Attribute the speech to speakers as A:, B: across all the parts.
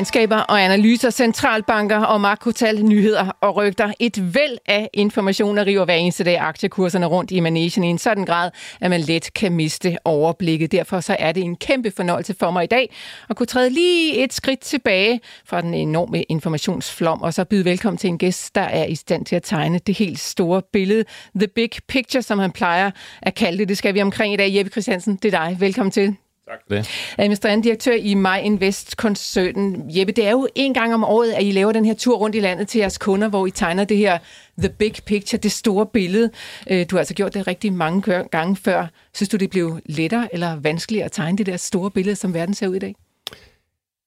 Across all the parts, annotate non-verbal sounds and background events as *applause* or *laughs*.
A: Regnskaber og analyser, centralbanker og makrotal, nyheder og rygter. Et væld af informationer river hver eneste dag aktiekurserne rundt i managen i en sådan grad, at man let kan miste overblikket. Derfor så er det en kæmpe fornøjelse for mig i dag at kunne træde lige et skridt tilbage fra den enorme informationsflom, og så byde velkommen til en gæst, der er i stand til at tegne det helt store billede. The Big Picture, som han plejer at kalde det. Det skal vi omkring i dag. Jeppe Christiansen, det er dig. Velkommen til.
B: Tak for det.
A: Administrerende direktør i My Invest-koncernen. Jeppe, det er jo en gang om året, at I laver den her tur rundt i landet til jeres kunder, hvor I tegner det her the big picture, det store billede. Øh, du har altså gjort det rigtig mange gange før. Synes du, det blev lettere eller vanskeligere at tegne det der store billede, som verden ser ud i dag?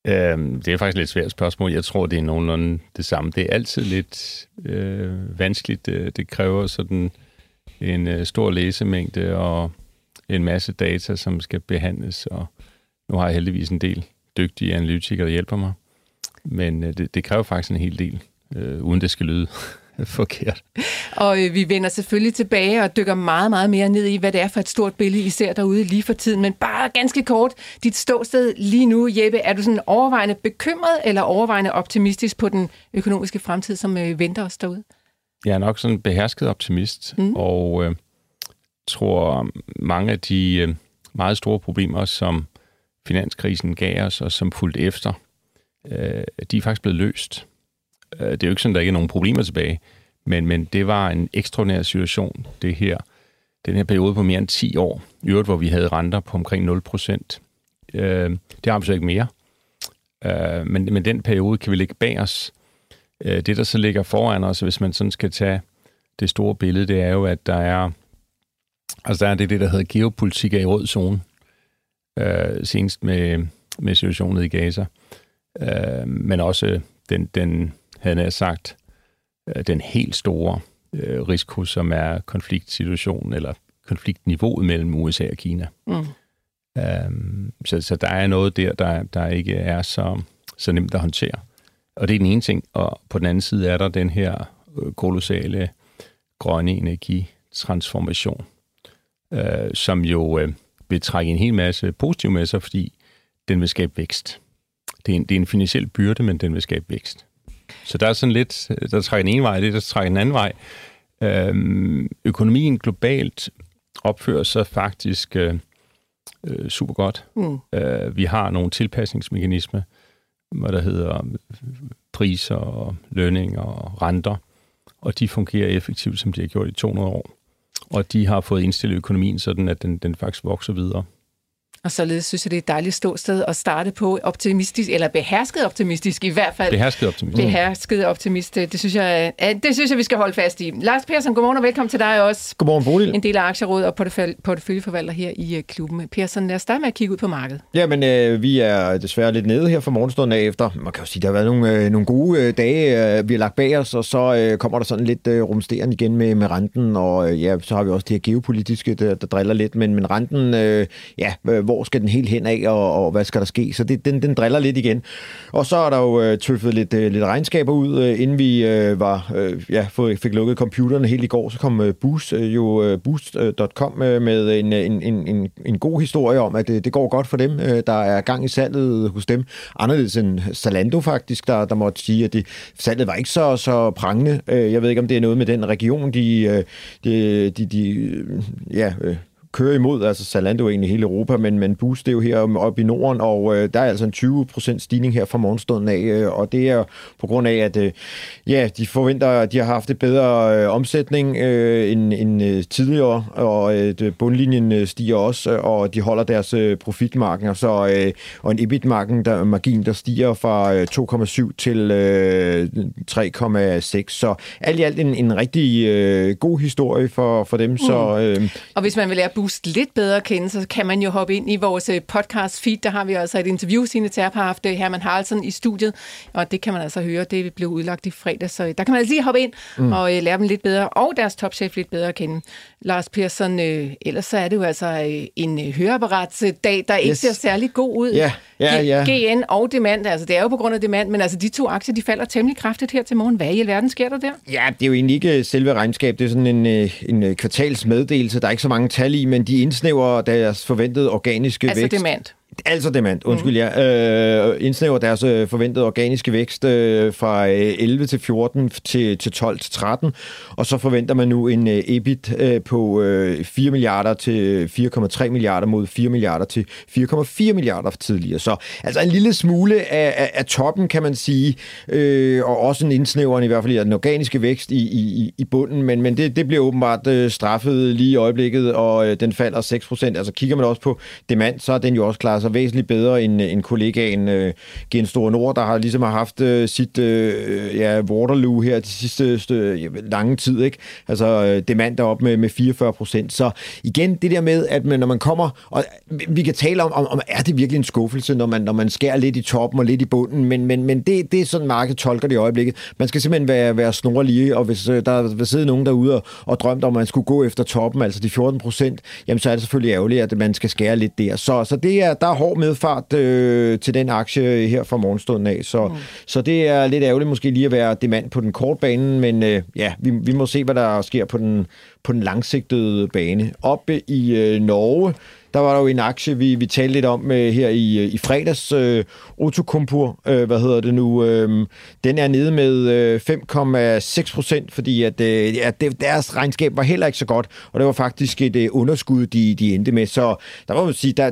B: Øhm, det er faktisk et lidt svært spørgsmål. Jeg tror, det er nogenlunde det samme. Det er altid lidt øh, vanskeligt. Det kræver sådan en øh, stor læsemængde og en masse data, som skal behandles, og nu har jeg heldigvis en del dygtige analytikere, der hjælper mig. Men øh, det, det kræver faktisk en hel del, øh, uden det skal lyde *laughs* forkert.
A: Og øh, vi vender selvfølgelig tilbage og dykker meget, meget mere ned i, hvad det er for et stort billede, I ser derude lige for tiden. Men bare ganske kort, dit ståsted lige nu, Jeppe, er du sådan overvejende bekymret eller overvejende optimistisk på den økonomiske fremtid, som øh, venter os derude?
B: Jeg er nok sådan en behersket optimist, mm. og øh, tror, mange af de øh, meget store problemer, som finanskrisen gav os, og som fulgte efter, øh, de er faktisk blevet løst. Øh, det er jo ikke sådan, at der ikke er nogen problemer tilbage, men, men det var en ekstraordinær situation, det her, den her periode på mere end 10 år, i øvrigt, hvor vi havde renter på omkring 0 procent. Øh, det har vi så ikke mere. Men, men den periode kan vi lægge bag os. Det, der så ligger foran os, hvis man sådan skal tage det store billede, det er jo, at der er Altså der er det, det der hedder geopolitik i rød zone, øh, senest med, med situationen i Gaza, øh, men også den, den havde jeg sagt, øh, den helt store øh, risiko, som er konfliktsituationen, eller konfliktniveauet mellem USA og Kina. Mm. Øh, så, så der er noget der, der, der ikke er så, så nemt at håndtere. Og det er den ene ting, og på den anden side er der den her øh, kolossale grønne energitransformation, øh, som jo øh, vil trække en hel masse positive med sig, fordi den vil skabe vækst. Det er en, det er en finansiel byrde, men den vil skabe vækst. Så der er sådan lidt, der trækker den ene vej, det der trækker den anden vej. Øh, økonomien globalt opfører sig faktisk øh, øh, super godt. Mm. Øh, vi har nogle tilpasningsmekanismer, hvad der hedder priser og lønninger og renter, og de fungerer effektivt, som de har gjort i 200 år og de har fået indstillet økonomien sådan, at den, den faktisk vokser videre.
A: Og således synes jeg, det er et dejligt ståsted at starte på optimistisk, eller behersket optimistisk i hvert fald.
B: Behersket optimist.
A: Behersket optimist, det synes jeg, det synes jeg, vi skal holde fast i. Lars Persson, godmorgen og velkommen til dig også.
C: Godmorgen, Bodil.
A: En del af aktierådet og porteføljeforvalter her i øh, klubben. Persson, lad os starte med at kigge ud på markedet.
C: Ja, men øh, vi er desværre lidt nede her for morgenstunden af efter. Man kan jo sige, der har været nogle, øh, nogle gode øh, dage, øh, vi har lagt bag os, og så øh, kommer der sådan lidt øh, rumsterende igen med, med renten, og øh, ja, så har vi også det her geopolitiske, der, der driller lidt, men, men renten, øh, ja, øh, hvor skal den helt hen af, og, og hvad skal der ske? Så det, den, den driller lidt igen. Og så er der jo øh, tøffet lidt, øh, lidt regnskaber ud, øh, inden vi øh, var, øh, ja, fik lukket computerne helt i går, så kom øh, Boost, øh, jo øh, Boost.com øh, med en, øh, en, en, en, en god historie om, at det, det går godt for dem. Øh, der er gang i salget hos dem. Anderledes end Zalando faktisk, der, der måtte sige, at det, salget var ikke så, så prangende. Øh, jeg ved ikke, om det er noget med den region, de, øh, de, de, de øh, ja, øh, kører imod, altså Zalando egentlig hele Europa, men, men Boost det er jo her oppe i Norden, og øh, der er altså en 20% stigning her fra morgenstunden af, øh, og det er på grund af, at øh, ja, de forventer, at de har haft et bedre øh, omsætning øh, end, end øh, tidligere, og øh, bundlinjen øh, stiger også, og de holder deres øh, profitmarken, så, øh, og en EBIT-margin, der, margin, der stiger fra øh, 2,7 til øh, 3,6, så alt i alt en, en rigtig øh, god historie for, for dem. Mm. Så,
A: øh, og hvis man vil lære Boost lidt bedre kende, så kan man jo hoppe ind i vores øh, podcast feed. Der har vi altså et interview, Signe Terp har haft øh, Herman Haraldsson i studiet, og det kan man altså høre. Det blev udlagt i fredag, så der kan man altså lige hoppe ind mm. og øh, lære dem lidt bedre, og deres topchef lidt bedre at kende. Lars Persson, øh, ellers så er det jo altså øh, en øh, høreapparatsdag, der ikke yes. ser særlig god ud.
C: Ja, ja, ja.
A: GN og Demand, altså det er jo på grund af Demand, men altså de to aktier, de falder temmelig kraftigt her til morgen. Hvad i alverden sker der der?
C: Ja, det er jo egentlig ikke selve regnskab, det er sådan en, øh, en kvartalsmeddelelse. Der er ikke så mange tal i, men de indsnæver deres forventede organiske
A: altså
C: vækst.
A: Altså Demand.
C: Altså demand, undskyld, mm. ja. Øh, indsnæver deres øh, forventede organiske vækst øh, fra øh, 11 til 14 til, til 12 til 13, og så forventer man nu en øh, EBIT øh, på øh, 4 milliarder til 4,3 milliarder mod 4 milliarder til 4,4 milliarder tidligere. Så altså en lille smule af, af, af toppen, kan man sige, øh, og også en indsnæveren i hvert fald i den organiske vækst i, i, i bunden, men, men det, det bliver åbenbart øh, straffet lige i øjeblikket, og øh, den falder 6 procent. Altså kigger man også på demand, så er den jo også klar sig væsentligt bedre end, end kollegaen øh, Gen Store Nord, der har ligesom har haft øh, sit øh, øh ja, Waterloo her de sidste øh, lange tid. Ikke? Altså øh, der op med, med 44 procent. Så igen, det der med, at man, når man kommer, og vi kan tale om, om, om er det virkelig en skuffelse, når man, når man skærer lidt i toppen og lidt i bunden, men, men, men det, det er sådan, markedet tolker det i øjeblikket. Man skal simpelthen være, være snorlige, og hvis øh, der vil sidde nogen derude og, og drømte om, at man skulle gå efter toppen, altså de 14 procent, jamen så er det selvfølgelig ærgerligt, at man skal skære lidt der. Så, så det er, der er hård medfart øh, til den aktie her fra morgenstunden af. Så, mm. så det er lidt ærgerligt måske lige at være demand på den korte bane, men øh, ja, vi, vi må se, hvad der sker på den, på den langsigtede bane. Oppe i øh, Norge, der var der jo en aktie, vi, vi talte lidt om øh, her i, øh, i fredags. Øh, Otokumpur, øh, hvad hedder det nu? Øh, den er nede med øh, 5,6 procent, fordi at, øh, ja, deres regnskab var heller ikke så godt, og det var faktisk et øh, underskud, de, de endte med. Så der må man sige, der,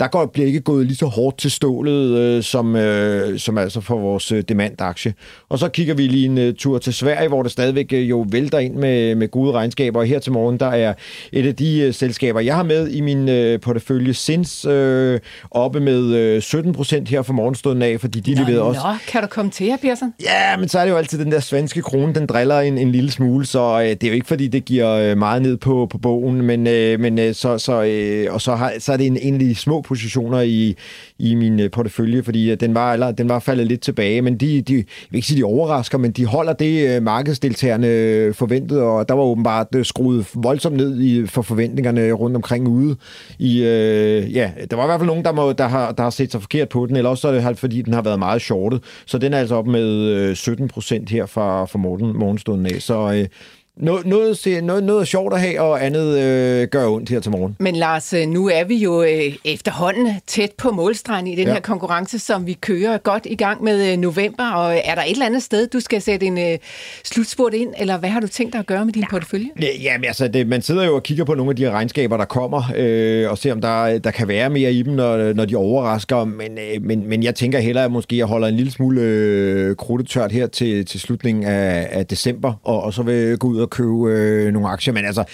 C: der går, bliver ikke gået lige så hårdt til stålet, øh, som, øh, som altså for vores øh, demand-aktie. Og så kigger vi lige en øh, tur til Sverige, hvor det stadigvæk øh, jo vælter ind med, med gode regnskaber. Og her til morgen, der er et af de øh, selskaber, jeg har med i min øh, portefølje Sins øh, oppe med øh, 17 procent her for morgenstunden af, fordi de nå, leverede også...
A: Nå, kan du komme til her, Pearson?
C: Ja, men så er det jo altid den der svenske krone, den driller en, en lille smule, så øh, det er jo ikke fordi, det giver øh, meget ned på, på bogen, men, øh, men øh, så, så, øh, og så, har, så er det en, de små positioner i, i min øh, portefølje, fordi øh, den, var, eller, den var faldet lidt tilbage, men de, de, jeg vil ikke sige, de overrasker, men de holder det, øh, markedsdeltagerne forventede, og der var åbenbart skruet voldsomt ned i, for forventningerne rundt omkring ude i øh, ja, der var i hvert fald nogen, der, må, der, har, der har set sig forkert på den, eller også er det halt, fordi den har været meget shortet. Så den er altså op med 17 procent her fra, fra morgen, morgenstunden af. Så øh, noget, noget, noget, noget sjovt at have, og andet øh, gør ondt her til morgen.
A: Men Lars, øh, nu er vi jo øh, efterhånden tæt på målstregen i den ja. her konkurrence, som vi kører godt i gang med øh, november. Og er der et eller andet sted, du skal sætte en øh, slutspurt ind, eller hvad har du tænkt dig at gøre med din ja. portefølje?
C: Ja, men altså, det, man sidder jo og kigger på nogle af de regnskaber, der kommer, øh, og ser, om der, der kan være mere i dem, når, når de overrasker. Men, øh, men, men jeg tænker hellere, at måske jeg holder en lille smule øh, krudtetørt her til, til slutningen af, af december, og, og så vil jeg gå ud og købe øh, nogle aktier, men altså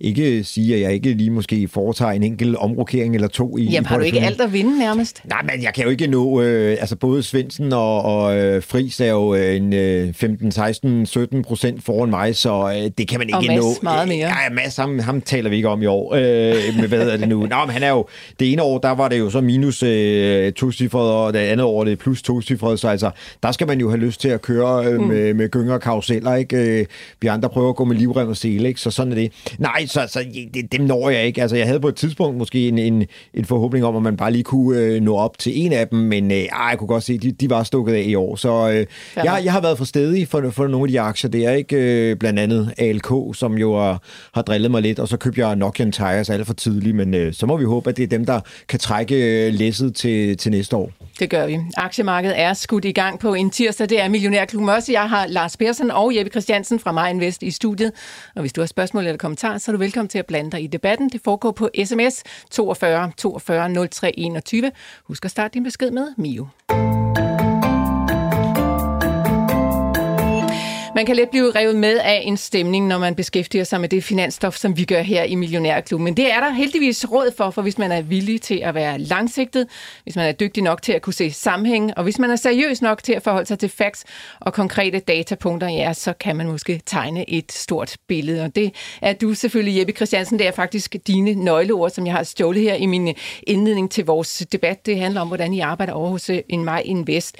C: ikke sige, at jeg ikke lige måske foretager en enkelt omrokering eller to i
A: Jamen har du ikke alt at vinde nærmest?
C: Nej, men jeg kan jo ikke nå, øh, altså både Svendsen og, og øh, Friis er jo øh, en øh, 15, 16, 17 procent foran mig, så øh, det kan man ikke
A: og
C: nå.
A: Og meget mere.
C: Ja, Mads, ham, ham taler vi ikke om i år. Øh, men hvad er det nu? Nå, men han er jo, det ene år, der var det jo så minus øh, to cifret, og det andet år, det er plus to cifret, så altså, der skal man jo have lyst til at køre øh, mm. med, med gynger og karuseller, ikke? Øh, vi andre prøver at gå med livrem og sele, ikke? Så sådan er det. Nej, så, så det, dem når jeg ikke. Altså, jeg havde på et tidspunkt måske en, en, en forhåbning om, at man bare lige kunne øh, nå op til en af dem, men øh, jeg kunne godt se, de, de var stukket af i år. Så øh, jeg, jeg har været for stedig for, for nogle af de aktier. Det er ikke øh, blandt andet ALK, som jo har, har drillet mig lidt, og så købte jeg Nokian Tires alt for tidligt, men øh, så må vi håbe, at det er dem, der kan trække øh, læsset til, til næste år.
A: Det gør vi. Aktiemarkedet er skudt i gang på en tirsdag. Det er Millionærklubben også. Jeg har Lars Persson og Jeppe Christiansen fra Maja Invest i studiet. Og hvis du har spørgsmål eller kommentarer, så er du velkommen til at blande dig i debatten. Det foregår på sms 42 42 03 21. Husk at starte din besked med Mio. Man kan let blive revet med af en stemning, når man beskæftiger sig med det finansstof, som vi gør her i Millionærklubben. Men det er der heldigvis råd for, for hvis man er villig til at være langsigtet, hvis man er dygtig nok til at kunne se sammenhæng, og hvis man er seriøs nok til at forholde sig til facts og konkrete datapunkter, ja, så kan man måske tegne et stort billede. Og det er du selvfølgelig, Jeppe Christiansen. Det er faktisk dine nøgleord, som jeg har stjålet her i min indledning til vores debat. Det handler om, hvordan I arbejder over hos øh, en Maj Invest.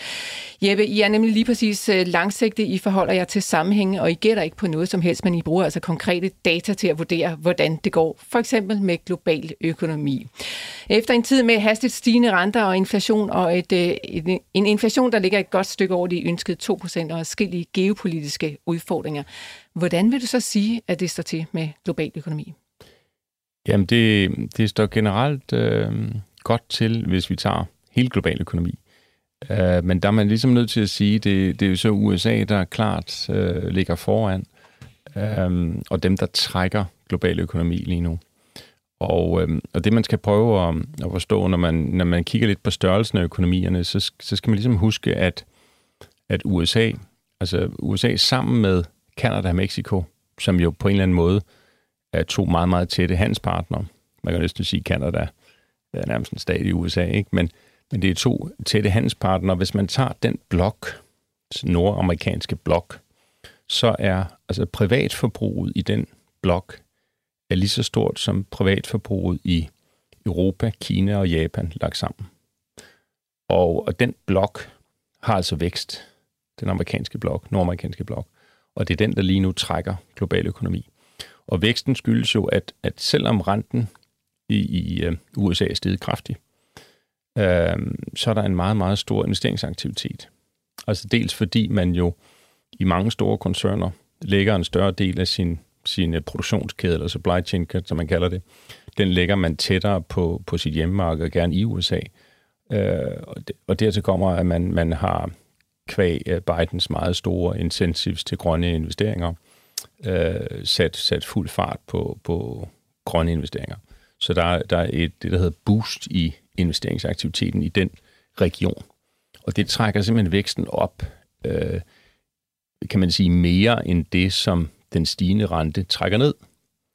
A: Jeppe, I er nemlig lige præcis øh, langsigtet. I forholder jer til sammenhænge, og I gætter ikke på noget som helst, men I bruger altså konkrete data til at vurdere, hvordan det går, for eksempel med global økonomi. Efter en tid med hastigt stigende renter og inflation, og et, øh, et, en inflation, der ligger et godt stykke over de ønskede 2% og forskellige geopolitiske udfordringer, hvordan vil du så sige, at det står til med global økonomi?
B: Jamen, det, det står generelt øh, godt til, hvis vi tager hele global økonomi. Uh, men der er man ligesom nødt til at sige, det, det er jo så USA, der klart uh, ligger foran, um, og dem, der trækker global økonomi lige nu. Og, um, og det, man skal prøve at, at forstå, når man, når man kigger lidt på størrelsen af økonomierne, så, så skal man ligesom huske, at, at USA, altså USA sammen med Kanada og Mexico, som jo på en eller anden måde er to meget, meget tætte handelspartnere. Man kan næsten sige, at Kanada er nærmest en stat i USA, ikke? Men, men det er to tætte handelspartnere. Hvis man tager den blok, nordamerikanske blok, så er altså privatforbruget i den blok er lige så stort som privatforbruget i Europa, Kina og Japan lagt sammen. Og, og den blok har altså vækst, den amerikanske blok, nordamerikanske blok, og det er den, der lige nu trækker global økonomi. Og væksten skyldes jo, at, at selvom renten i, i øh, USA er steget kraftigt, øh, så er der en meget, meget stor investeringsaktivitet. Altså dels fordi man jo i mange store koncerner lægger en større del af sin, sin øh, produktionskæde, eller supply chain, som man kalder det, den lægger man tættere på, på sit hjemmemarked, gerne i USA. Øh, og, det, og dertil kommer, at man, man har kvæg øh, Bidens meget store incentives til grønne investeringer, øh, sat, sat fuld fart på, på grønne investeringer. Så der, der er et, det, der hedder boost i investeringsaktiviteten i den region. Og det trækker simpelthen væksten op, øh, kan man sige, mere end det, som den stigende rente trækker ned.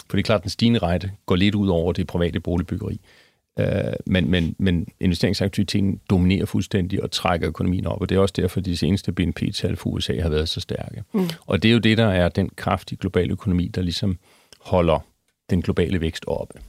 B: For det er klart, at den stigende rente går lidt ud over det private boligbyggeri. Øh, men, men, men investeringsaktiviteten dominerer fuldstændig og trækker økonomien op, og det er også derfor, at de seneste BNP-tal for USA har været så stærke. Mm. Og det er jo det, der er den kraftige globale økonomi, der ligesom holder den globale vækst oppe.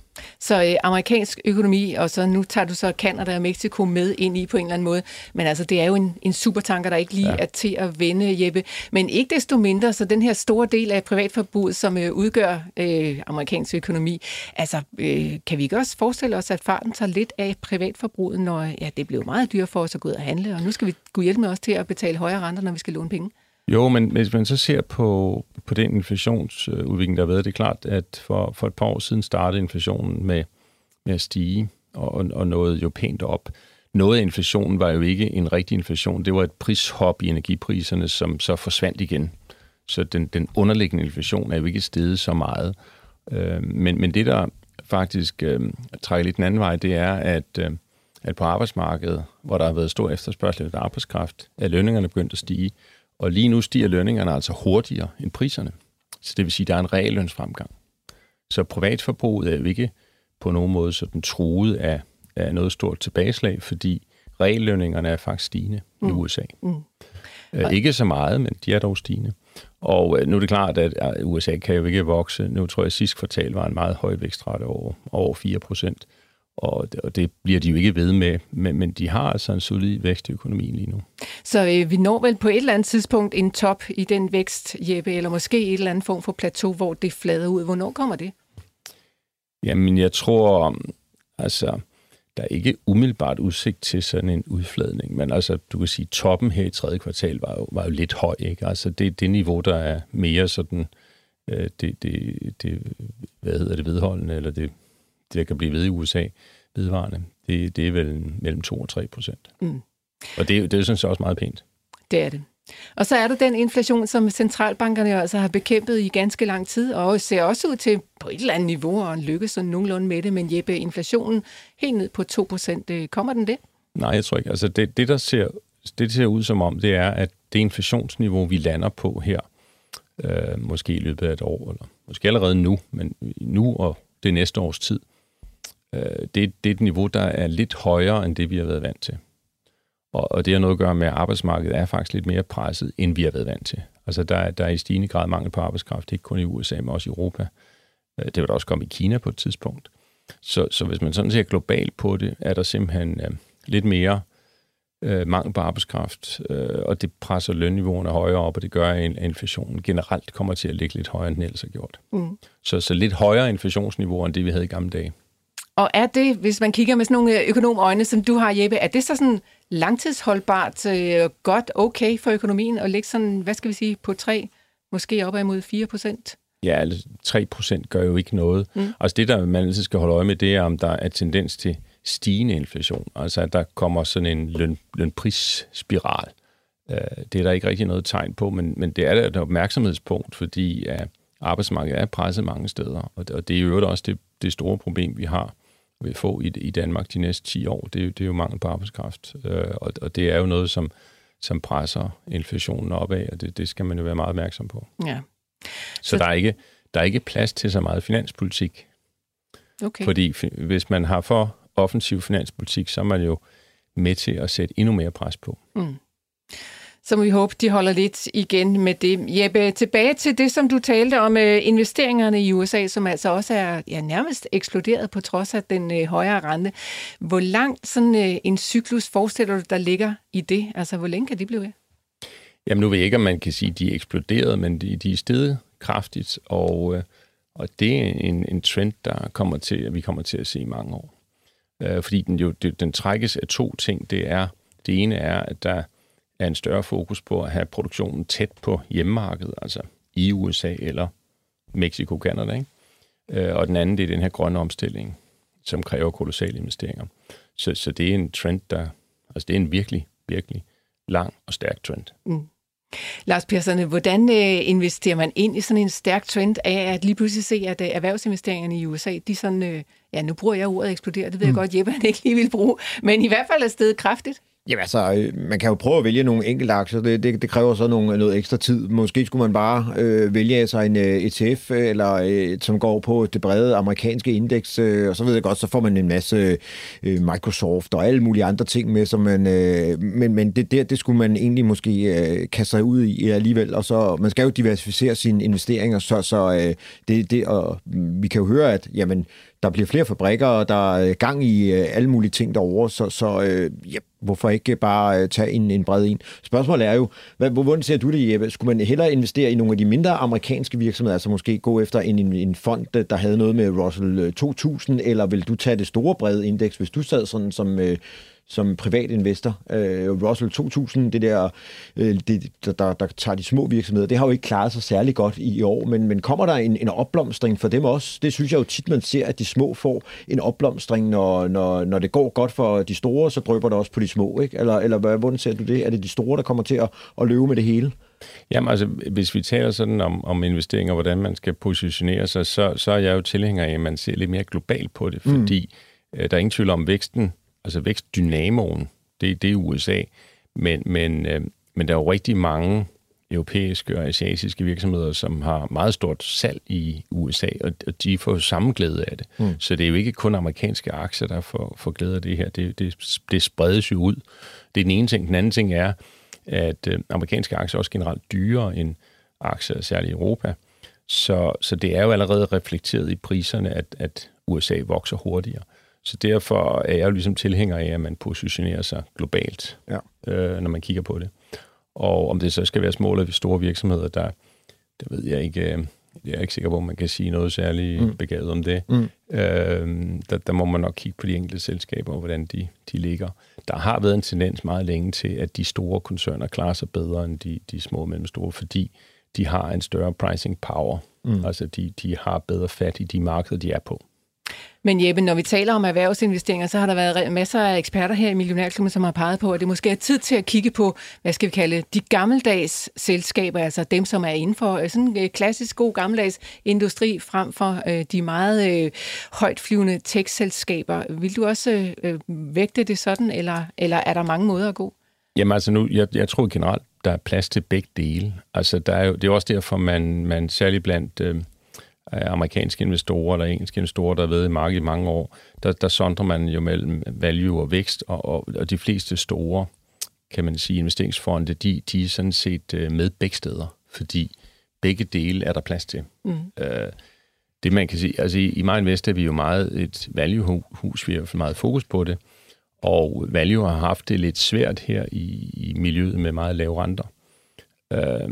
A: Så øh, amerikansk økonomi, og så nu tager du så Canada og Mexico med ind i på en eller anden måde. Men altså, det er jo en, en supertanker, der ikke lige ja. er til at vende, Jeppe. Men ikke desto mindre, så den her store del af privatforbruget, som øh, udgør øh, amerikansk økonomi, altså, øh, kan vi ikke også forestille os, at farten tager lidt af privatforbruget, når ja, det bliver meget dyrt for os at gå ud og handle, og nu skal vi gå hjælpe med os til at betale højere renter, når vi skal låne penge?
B: Jo, men hvis man så ser på, på den inflationsudvikling, der har været, det er klart, at for, for et par år siden startede inflationen med, med at stige og, og nåede jo pænt op. Noget af inflationen var jo ikke en rigtig inflation. Det var et prishop i energipriserne, som så forsvandt igen. Så den, den underliggende inflation er jo ikke steget så meget. Øh, men, men det, der faktisk øh, trækker lidt den anden vej, det er, at, øh, at på arbejdsmarkedet, hvor der har været stor efterspørgsel efter arbejdskraft, er lønningerne begyndt at stige. Og lige nu stiger lønningerne altså hurtigere end priserne. Så det vil sige, at der er en reallønsfremgang. Så privatforbruget er jo ikke på nogen måde sådan truet af, af noget stort tilbageslag, fordi reallønningerne er faktisk stigende mm. i USA. Mm. Øh, ikke så meget, men de er dog stigende. Og øh, nu er det klart, at USA kan jo ikke vokse. Nu tror jeg, at sidste kvartal var en meget høj vækstrate over, over 4 procent og det, og det bliver de jo ikke ved med, men, men de har altså en solid vækst i økonomien lige nu.
A: Så øh, vi når vel på et eller andet tidspunkt en top i den vækst, Jeppe, eller måske et eller andet form for plateau, hvor det flader ud. Hvornår kommer det?
B: Jamen, jeg tror, altså, der er ikke umiddelbart udsigt til sådan en udfladning, men altså, du kan sige, toppen her i tredje kvartal var jo, var jo lidt høj, ikke? Altså, det det niveau, der er mere sådan, øh, det, det, det, hvad hedder det, vedholdende, eller det, der kan blive ved i USA vedvarende, det, det er vel mellem 2 og 3 procent. Mm. Og det, det er sådan set også meget pænt.
A: Det er det. Og så er der den inflation, som centralbankerne altså har bekæmpet i ganske lang tid, og ser også ud til på et eller andet niveau og lykkes sådan nogenlunde med det. Men Jeppe, inflationen helt ned på 2 procent, øh, kommer den det?
B: Nej, jeg tror ikke. Altså det, det, der ser, det, der ser ud som om, det er, at det inflationsniveau, vi lander på her, øh, måske i løbet af et år, eller måske allerede nu, men nu og det næste års tid. Øh, det, det er et niveau, der er lidt højere end det, vi har været vant til. Og, og det har noget at gøre med, at arbejdsmarkedet er faktisk lidt mere presset, end vi har været vant til. Altså der, der er i stigende grad mangel på arbejdskraft, ikke kun i USA, men også i Europa. Øh, det vil der også komme i Kina på et tidspunkt. Så, så hvis man sådan ser globalt på det, er der simpelthen øh, lidt mere øh, mangel på arbejdskraft, øh, og det presser lønniveauerne højere op, og det gør, at inflationen generelt kommer til at ligge lidt højere, end den ellers har gjort. Mm. Så, så lidt højere inflationsniveau, end det vi havde i gamle dage.
A: Og er det, hvis man kigger med sådan nogle øh, økonomøjne, som du har, Jeppe, er det så sådan langtidsholdbart øh, godt okay for økonomien at ligge sådan, hvad skal vi sige, på 3, måske op imod 4 procent?
B: Ja, 3 altså, procent gør jo ikke noget. Mm. Altså det, der man altid skal holde øje med, det er, om der er tendens til stigende inflation. Altså at der kommer sådan en løn, lønprisspiral. Øh, det er der ikke rigtig noget tegn på, men, men det er et opmærksomhedspunkt, fordi at arbejdsmarkedet er presset mange steder, og det, og det er jo også det, det store problem, vi har vil få i, i Danmark de næste 10 år, det, er, det er jo mangel på arbejdskraft. Øh, og, og det er jo noget, som, som presser inflationen opad, og det, det skal man jo være meget opmærksom på. Ja. Så, så der, er ikke, der er ikke plads til så meget finanspolitik. Okay. Fordi hvis man har for offensiv finanspolitik, så er man jo med til at sætte endnu mere pres på. Mm
A: så må vi håbe, de holder lidt igen med det. Jeppe, tilbage til det, som du talte om øh, investeringerne i USA, som altså også er ja, nærmest eksploderet på trods af den øh, højere rente. Hvor langt sådan øh, en cyklus forestiller du, der ligger i det? Altså, hvor længe kan de blive ved?
B: Jamen, nu ved jeg ikke, om man kan sige, at de er eksploderet, men de, de er steget kraftigt, og, øh, og det er en, en trend, der kommer til, at vi kommer til at se i mange år. Øh, fordi den jo det, den trækkes af to ting. Det er det ene er, at der er en større fokus på at have produktionen tæt på hjemmemarkedet, altså i USA eller Mexico, Canada. Ikke? Øh, og den anden, det er den her grønne omstilling, som kræver kolossale investeringer. Så, så det er en trend, der... Altså det er en virkelig, virkelig lang og stærk trend. Mm.
A: Lars Persson, hvordan øh, investerer man ind i sådan en stærk trend af at lige pludselig se, at øh, erhvervsinvesteringerne i USA, de sådan, øh, ja nu bruger jeg ordet eksplodere, det ved mm. jeg godt, Jeppe han ikke lige vil bruge, men i hvert fald er stedet kraftigt.
C: Jamen altså, øh, man kan jo prøve at vælge nogle enkelte aktier. Det, det, det kræver så nogle, noget ekstra tid. Måske skulle man bare øh, vælge sig en øh, ETF, øh, eller øh, som går på det brede amerikanske indeks, øh, og så ved jeg godt, så får man en masse øh, Microsoft og alle mulige andre ting med, som man, øh, men, men det der, det skulle man egentlig måske øh, kaste sig ud i alligevel, og så man skal jo diversificere sine investeringer, så, så øh, det, det, og vi kan jo høre, at jamen, der bliver flere fabrikker, og der er gang i øh, alle mulige ting derovre, så, så øh, ja, hvorfor ikke bare øh, tage en, en bred en? Spørgsmålet er jo, hvad, hvordan ser du det, Jeppe? Skulle man hellere investere i nogle af de mindre amerikanske virksomheder, altså måske gå efter en, en, en fond, der havde noget med Russell øh, 2000, eller vil du tage det store brede indeks, hvis du sad sådan som... Øh, som privat investor. Øh, Russell 2000, det der, øh, det, der, der, der tager de små virksomheder, det har jo ikke klaret sig særlig godt i, i år, men, men kommer der en, en opblomstring for dem også? Det synes jeg jo tit, man ser, at de små får en opblomstring, når, når, når det går godt for de store, så drøber det også på de små, ikke? Eller, eller hvordan ser du det? Er det de store, der kommer til at, at løbe med det hele?
B: Jamen altså, hvis vi taler sådan om, om investeringer, hvordan man skal positionere sig, så, så er jeg jo tilhænger af, at man ser lidt mere globalt på det, mm. fordi mm. øh, der er ingen tvivl om, væksten altså vækstdynamoen, det, det er USA, men, men, øh, men der er jo rigtig mange europæiske og asiatiske virksomheder, som har meget stort salg i USA, og, og de får jo samme glæde af det. Mm. Så det er jo ikke kun amerikanske aktier, der får, får glæde af det her. Det, det, det spredes jo ud. Det er den ene ting. Den anden ting er, at øh, amerikanske aktier er også generelt dyrere end aktier, særligt i Europa. Så, så det er jo allerede reflekteret i priserne, at, at USA vokser hurtigere. Så derfor er jeg jo ligesom tilhænger af, at man positionerer sig globalt, ja. øh, når man kigger på det. Og om det så skal være små eller store virksomheder, der, der ved jeg ikke, øh, jeg er ikke sikker på, at man kan sige noget særligt mm. begavet om det. Mm. Øh, der, der må man nok kigge på de enkelte selskaber, og hvordan de, de ligger. Der har været en tendens meget længe til, at de store koncerner klarer sig bedre end de, de små og mellemstore, fordi de har en større pricing power. Mm. Altså, de, de har bedre fat i de markeder, de er på.
A: Men Jeppe, når vi taler om erhvervsinvesteringer, så har der været masser af eksperter her i Millionærklubben, som har peget på, at det måske er tid til at kigge på, hvad skal vi kalde de gammeldags selskaber, altså dem, som er inden for øh, sådan en klassisk god gammeldags industri, frem for øh, de meget øh, højtflyvende tech-selskaber. Vil du også øh, øh, vægte det sådan, eller, eller er der mange måder at gå?
B: Jamen altså nu, jeg, jeg tror generelt, der er plads til begge dele. Altså, der er jo, det er også derfor, man, man særligt blandt øh, amerikanske investorer eller engelske investorer, der har været i markedet i mange år, der, der sondrer man jo mellem value og vækst, og, og, og de fleste store, kan man sige, investeringsfonde, de, de er sådan set øh, med begge steder, fordi begge dele er der plads til. Mm. Øh, det man kan sige, altså i, i Mind Invest er vi jo meget et value-hus, vi har meget fokus på det, og value har haft det lidt svært her i, i miljøet med meget lave renter. Øh,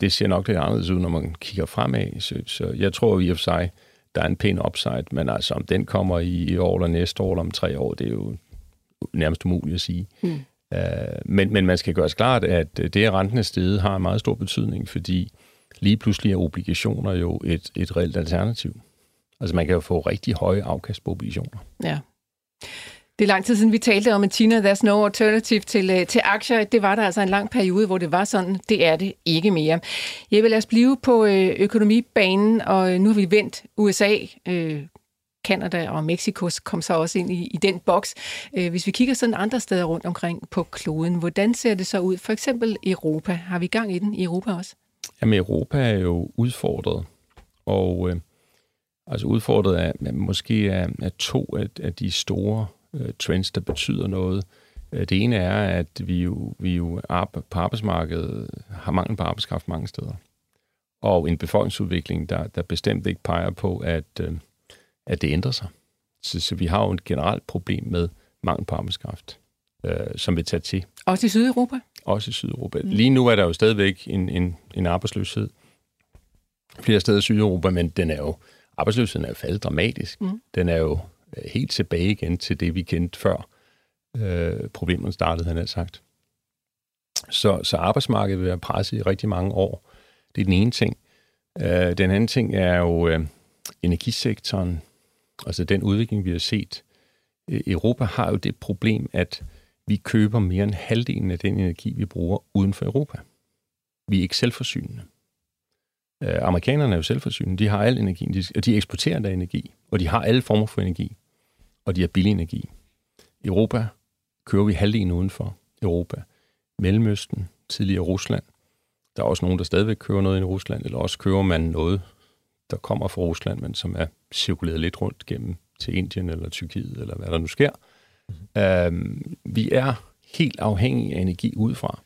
B: det ser nok lidt anderledes ud, når man kigger fremad, så, så jeg tror i og for sig, der er en pæn upside, men altså om den kommer i, i år eller næste år eller om tre år, det er jo nærmest umuligt at sige. Mm. Øh, men, men man skal gøre sig klart, at det, at renten er steget, har en meget stor betydning, fordi lige pludselig er obligationer jo et, et reelt alternativ. Altså man kan jo få rigtig høje afkast på obligationer.
A: Ja. Det er lang tid siden, vi talte om, at Tina, there's no alternative til, øh, til aktier. Det var der altså en lang periode, hvor det var sådan. Det er det ikke mere. Jeg vil lade os blive på øh, økonomibanen, og øh, nu har vi vendt USA, Kanada og Mexico kom så også ind i, i den boks. Hvis vi kigger sådan andre steder rundt omkring på kloden, hvordan ser det så ud? For eksempel Europa. Har vi gang i den i Europa også?
B: Jamen, Europa er jo udfordret, og øh, altså udfordret af, måske af, af to af, af de store øh, trends, der betyder noget. Øh, det ene er, at vi jo, vi jo på arbejdsmarkedet har mangel på arbejdskraft mange steder. Og en befolkningsudvikling, der, der bestemt ikke peger på, at, øh, at det ændrer sig. Så, så vi har jo et generelt problem med mangel på arbejdskraft, øh, som vi tager til.
A: Også i Sydeuropa?
B: Også i Sydeuropa. Mm. Lige nu er der jo stadigvæk en, en, en arbejdsløshed flere steder i Sydeuropa, men den er jo, arbejdsløsheden er jo faldet dramatisk. Mm. Den er jo Øh, helt tilbage igen til det, vi kendte før øh, problemerne startede, han har sagt. Så, så arbejdsmarkedet vil være presset i rigtig mange år. Det er den ene ting. Øh, den anden ting er jo øh, energisektoren, altså den udvikling, vi har set. Øh, Europa har jo det problem, at vi køber mere end halvdelen af den energi, vi bruger uden for Europa. Vi er ikke selvforsynende. Øh, amerikanerne er jo selvforsynende. De har al energi, de, de eksporterer der energi, og de har alle former for energi, og de har billig energi. I Europa kører vi halvdelen uden for Europa. Mellemøsten, tidligere Rusland. Der er også nogen, der stadigvæk kører noget i Rusland, eller også kører man noget, der kommer fra Rusland, men som er cirkuleret lidt rundt gennem til Indien eller Tyrkiet, eller hvad der nu sker. Mm. Øhm, vi er helt afhængige af energi udefra,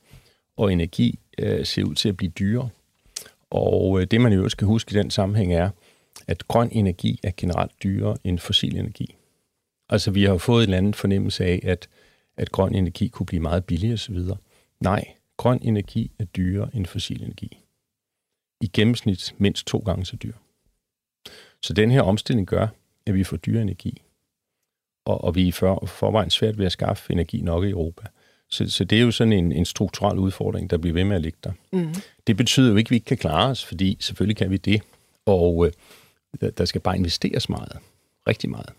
B: og energi øh, ser ud til at blive dyrere. Og øh, det, man jo skal huske i den sammenhæng, er, at grøn energi er generelt dyrere end fossil energi. Altså, vi har jo fået en eller anden fornemmelse af, at, at grøn energi kunne blive meget billigere osv. Nej, grøn energi er dyrere end fossil energi. I gennemsnit mindst to gange så dyr. Så den her omstilling gør, at vi får dyre energi og, og vi er for, forvejen svært ved at skaffe energi nok i Europa. Så, så det er jo sådan en, en strukturel udfordring, der bliver ved med at ligge der. Mm. Det betyder jo ikke, at vi ikke kan klare os, fordi selvfølgelig kan vi det. Og øh, der skal bare investeres meget. Rigtig meget.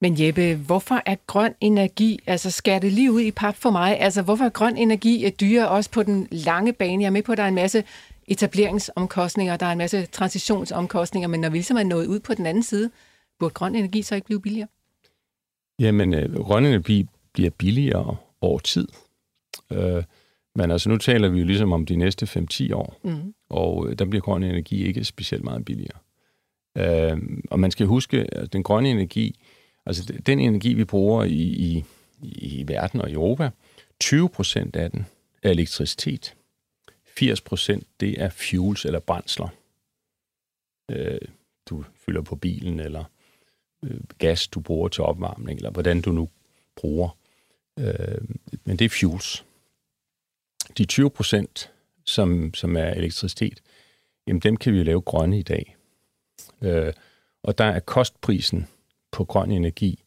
A: Men Jeppe, hvorfor er grøn energi, altså skær det lige ud i pap for mig, altså hvorfor er grøn energi er dyre også på den lange bane? Jeg er med på, at der er en masse etableringsomkostninger, der er en masse transitionsomkostninger, men når vi ligesom er nået ud på den anden side, burde grøn energi så ikke blive billigere?
B: Jamen, øh, grøn energi bliver billigere over tid. Øh, men altså, nu taler vi jo ligesom om de næste 5-10 år, mm. og øh, der bliver grøn energi ikke specielt meget billigere. Øh, og man skal huske, at den grønne energi, altså den energi, vi bruger i, i, i verden og i Europa, 20 procent af den er elektricitet. 80 procent, det er fuels eller brændsler. Øh, du fylder på bilen, eller øh, gas, du bruger til opvarmning, eller hvordan du nu bruger. Øh, men det er fuels. De 20 procent, som, som er elektricitet, jamen dem kan vi jo lave grønne i dag. Øh, og der er kostprisen på grøn energi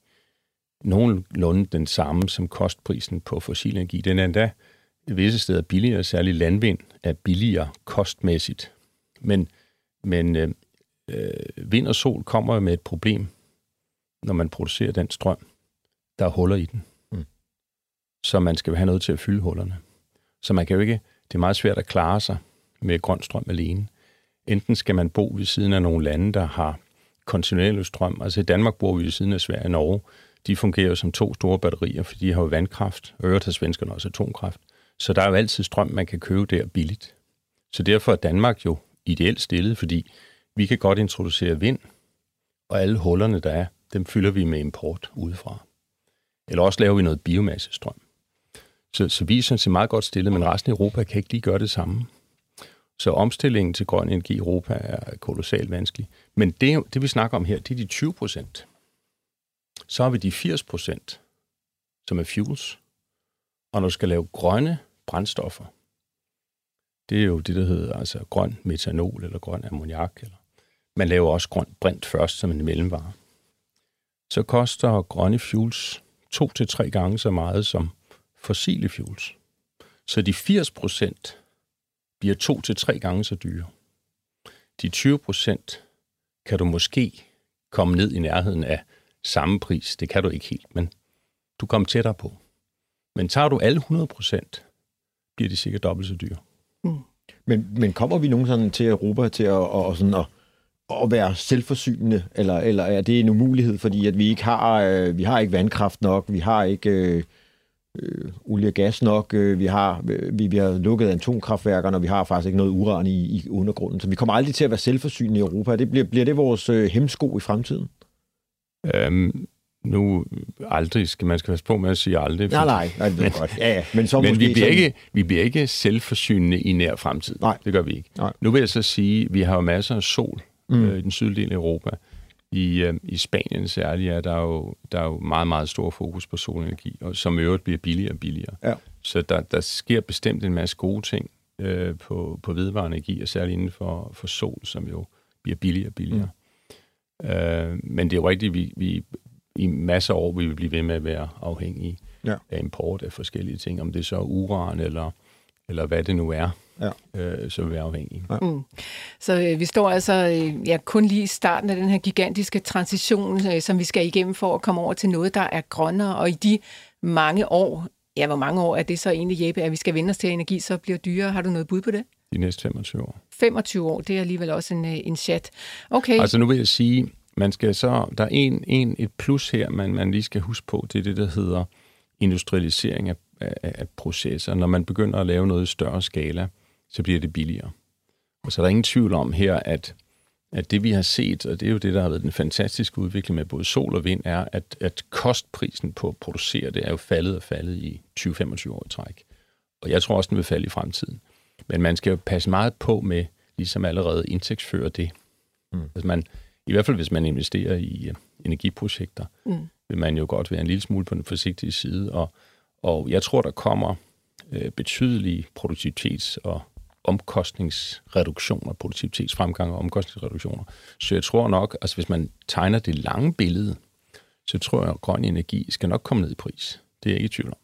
B: nogenlunde den samme som kostprisen på fossil energi. Den er endda visse steder billigere, særligt landvind er billigere kostmæssigt. Men, men øh, øh vind og sol kommer med et problem når man producerer den strøm, der er huller i den. Mm. Så man skal have noget til at fylde hullerne. Så man kan jo ikke, det er meget svært at klare sig med grøn strøm alene. Enten skal man bo ved siden af nogle lande, der har kontinuerlig strøm. Altså i Danmark bor vi ved siden af Sverige og Norge. De fungerer som to store batterier, for de har jo vandkraft, og øvrigt har svenskerne også atomkraft. Så der er jo altid strøm, man kan købe der billigt. Så derfor er Danmark jo ideelt stillet, fordi vi kan godt introducere vind, og alle hullerne, der er, dem fylder vi med import udefra. Eller også laver vi noget biomassestrøm. Så, så vi er sådan set meget godt stillet, men resten af Europa kan ikke lige gøre det samme. Så omstillingen til grøn energi i Europa er kolossalt vanskelig. Men det, det vi snakker om her, det er de 20 procent. Så har vi de 80 procent, som er fuels. Og når du skal lave grønne brændstoffer, det er jo det, der hedder altså grøn metanol eller grøn ammoniak. Eller man laver også grøn brint først som en mellemvare. Så koster grønne fuels to til tre gange så meget som fossile fuels. Så de 80 procent bliver to til tre gange så dyre. De 20 procent kan du måske komme ned i nærheden af samme pris. Det kan du ikke helt, men du kommer tættere på. Men tager du alle 100 procent, bliver de cirka dobbelt så dyre. Mm.
C: Men, men kommer vi nogensinde til Europa til at, og, sådan at, at være selvforsynende, eller, eller er det en umulighed, fordi at vi ikke har, øh, vi har ikke vandkraft nok, vi har ikke øh, øh, olie og gas nok, øh, vi har vi, vi har lukket atomkraftværkerne, og vi har faktisk ikke noget uran i, i undergrunden, så vi kommer aldrig til at være selvforsynende i Europa. Det bliver, bliver det vores øh, hemsko i fremtiden?
B: Øhm, nu aldrig skal man skal passe på med at sige aldrig.
C: Nej, nej, nej det er *laughs* godt. Ja, ja. Men, så
B: men
C: måske
B: vi, bliver sådan... ikke, vi bliver ikke selvforsynende i nær fremtid.
C: Nej.
B: Det gør vi ikke.
C: Nej.
B: Nu vil jeg så sige, at vi har jo masser af sol mm. øh, i den sydlige del af Europa. I, øh, I Spanien særligt er der, jo, der er jo meget, meget stor fokus på solenergi, og som i øvrigt bliver billigere og billigere.
C: Ja.
B: Så der, der sker bestemt en masse gode ting øh, på, på vedvarende energi, og særligt inden for, for sol, som jo bliver billigere og billigere. Mm. Øh, men det er jo rigtigt, vi, vi i masser af år vil vi blive ved med at være afhængige ja. af import af forskellige ting, om det så er uran eller, eller hvad det nu er, ja. øh, så vil vi være afhængige. Ja. Mm.
A: Så øh, vi står altså øh, ja, kun lige i starten af den her gigantiske transition, øh, som vi skal igennem for at komme over til noget, der er grønnere, og i de mange år, ja, hvor mange år er det så egentlig, Jeppe, at vi skal vende os til, at energi så bliver dyrere? Har du noget bud på det?
B: De næste 25 år.
A: 25 år, det er alligevel også en, øh, en chat. Okay.
B: Altså nu vil jeg sige, man skal så, der er en, en, et plus her, man, man lige skal huske på, det er det, der hedder industrialisering af, af, af processer. Når man begynder at lave noget i større skala, så bliver det billigere. Og så er der ingen tvivl om her, at, at det vi har set, og det er jo det, der har været den fantastiske udvikling med både sol og vind, er, at, at kostprisen på at producere det er jo faldet og faldet i 20-25 år i træk. Og jeg tror også, den vil falde i fremtiden. Men man skal jo passe meget på med, ligesom allerede indtægtsføre det. Mm. Altså man, i hvert fald hvis man investerer i uh, energiprojekter, mm. vil man jo godt være en lille smule på den forsigtige side. Og, og jeg tror, der kommer uh, betydelige produktivitets- og omkostningsreduktioner, produktivitetsfremgang og omkostningsreduktioner. Så jeg tror nok, altså hvis man tegner det lange billede, så tror jeg, at grøn energi skal nok komme ned i pris. Det er jeg ikke i tvivl om.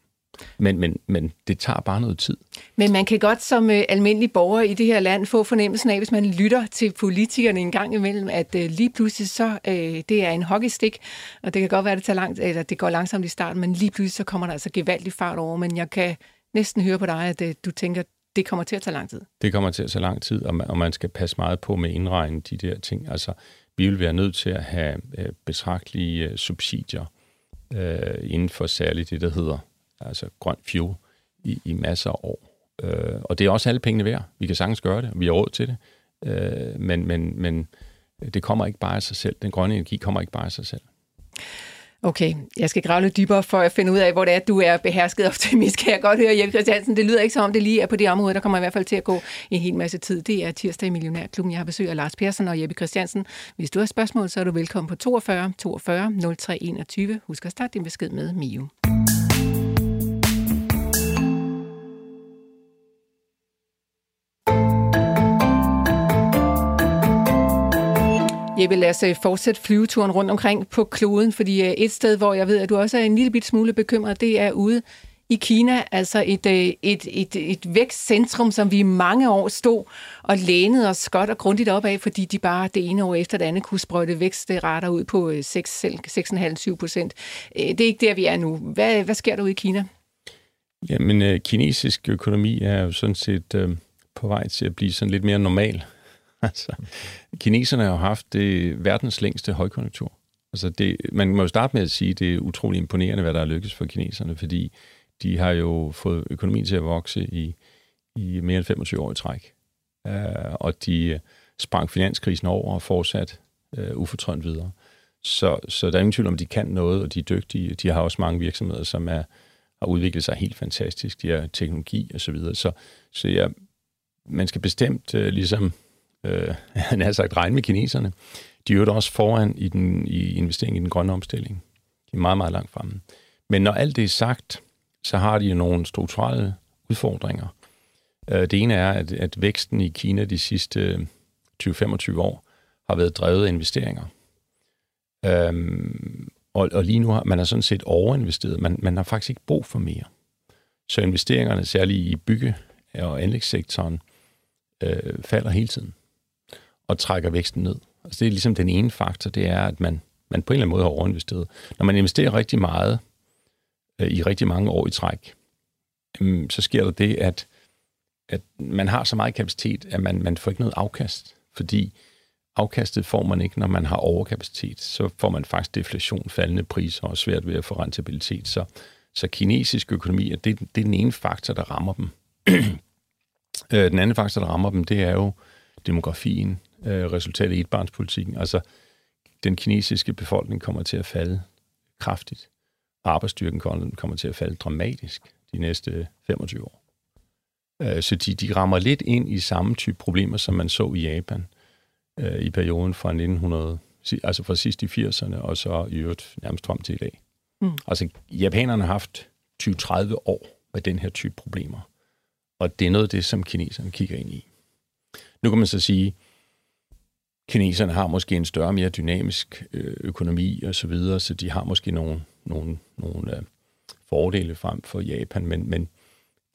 B: Men, men, men det tager bare noget tid.
A: Men man kan godt som øh, almindelig borger i det her land få fornemmelsen af, hvis man lytter til politikerne en gang imellem, at øh, lige pludselig så øh, det er en hockeystik, og det kan godt være, at det, tager langt, eller det går langsomt i starten, men lige pludselig så kommer der altså gevaldig fart over. Men jeg kan næsten høre på dig, at øh, du tænker, det kommer til at tage lang tid.
B: Det kommer til at tage lang tid, og man, og man skal passe meget på med at indregne de der ting. Altså, vi vil være nødt til at have øh, betragtelige øh, subsidier øh, inden for særligt det, der hedder altså grøn fuel, i, i masser af år. Øh, og det er også alle pengene værd. Vi kan sagtens gøre det, og vi har råd til det. Øh, men, men, men det kommer ikke bare af sig selv. Den grønne energi kommer ikke bare af sig selv.
A: Okay, jeg skal grave lidt dybere for at finde ud af, hvor det er, du er behersket optimist. Kan jeg godt høre, Jeppe Christiansen? Det lyder ikke som om, det lige er på det område. Der kommer i hvert fald til at gå en hel masse tid. Det er tirsdag i Millionærklubben. Jeg har besøg af Lars Persson og Jeppe Christiansen. Hvis du har spørgsmål, så er du velkommen på 42 42 03 21. Husk at starte din besked med Mio. Jeppe, lad os øh, fortsætte flyveturen rundt omkring på kloden, fordi øh, et sted, hvor jeg ved, at du også er en lille bit smule bekymret, det er ude i Kina, altså et, øh, et, et, et vækstcentrum, som vi i mange år stod og lænede os godt og grundigt op af, fordi de bare det ene år efter det andet kunne sprøjte vækstrater ud på 6,5-7 procent. Det er ikke der, vi er nu. Hvad, hvad sker der ude i Kina?
B: Jamen, kinesisk økonomi er jo sådan set øh, på vej til at blive sådan lidt mere normal altså, kineserne har haft det verdens længste højkonjunktur. Altså det, man må jo starte med at sige, at det er utrolig imponerende, hvad der er lykkes for kineserne, fordi De har jo fået økonomien til at vokse i, i mere end 25 år i træk. Uh, og de øh, sprang finanskrisen over og fortsat øh, uh, ufortrønt videre. Så, så der er ingen tvivl om, at de kan noget, og de er dygtige. De har også mange virksomheder, som er, har udviklet sig helt fantastisk. De har teknologi og så videre. Så, så ja, man skal bestemt uh, ligesom, øh, *laughs* han har sagt, regne med kineserne. De er jo også foran i, den, i investeringen i den grønne omstilling. De er meget, meget langt fremme. Men når alt det er sagt, så har de jo nogle strukturelle udfordringer. Øh, det ene er, at, at væksten i Kina de sidste øh, 20-25 år har været drevet af investeringer. Øhm, og, og lige nu har man er sådan set overinvesteret. Man, man har faktisk ikke brug for mere. Så investeringerne, særligt i bygge- og anlægssektoren, øh, falder hele tiden og trækker væksten ned. Altså det er ligesom den ene faktor, det er, at man, man på en eller anden måde har overinvesteret. Når man investerer rigtig meget øh, i rigtig mange år i træk, øh, så sker der det, at, at man har så meget kapacitet, at man, man får ikke noget afkast, fordi afkastet får man ikke, når man har overkapacitet. Så får man faktisk deflation, faldende priser og svært ved at få rentabilitet. Så, så kinesisk økonomi, det, det er den ene faktor, der rammer dem. *clears throat* Øh, den anden faktor, der rammer dem, det er jo demografien, øh, resultatet af etbarnspolitikken. Altså, den kinesiske befolkning kommer til at falde kraftigt. Arbejdsstyrken kommer til at falde dramatisk de næste 25 år. Øh, så de, de rammer lidt ind i samme type problemer, som man så i Japan øh, i perioden fra 1900, altså fra sidst i 80'erne, og så i øvrigt nærmest frem til i dag. Mm. Altså, japanerne har haft 20-30 år med den her type problemer. Og det er noget af det, som kineserne kigger ind i. Nu kan man så sige, kineserne har måske en større, mere dynamisk øh, økonomi og så videre, så de har måske nogle, nogle, nogle øh, fordele frem for Japan, men, men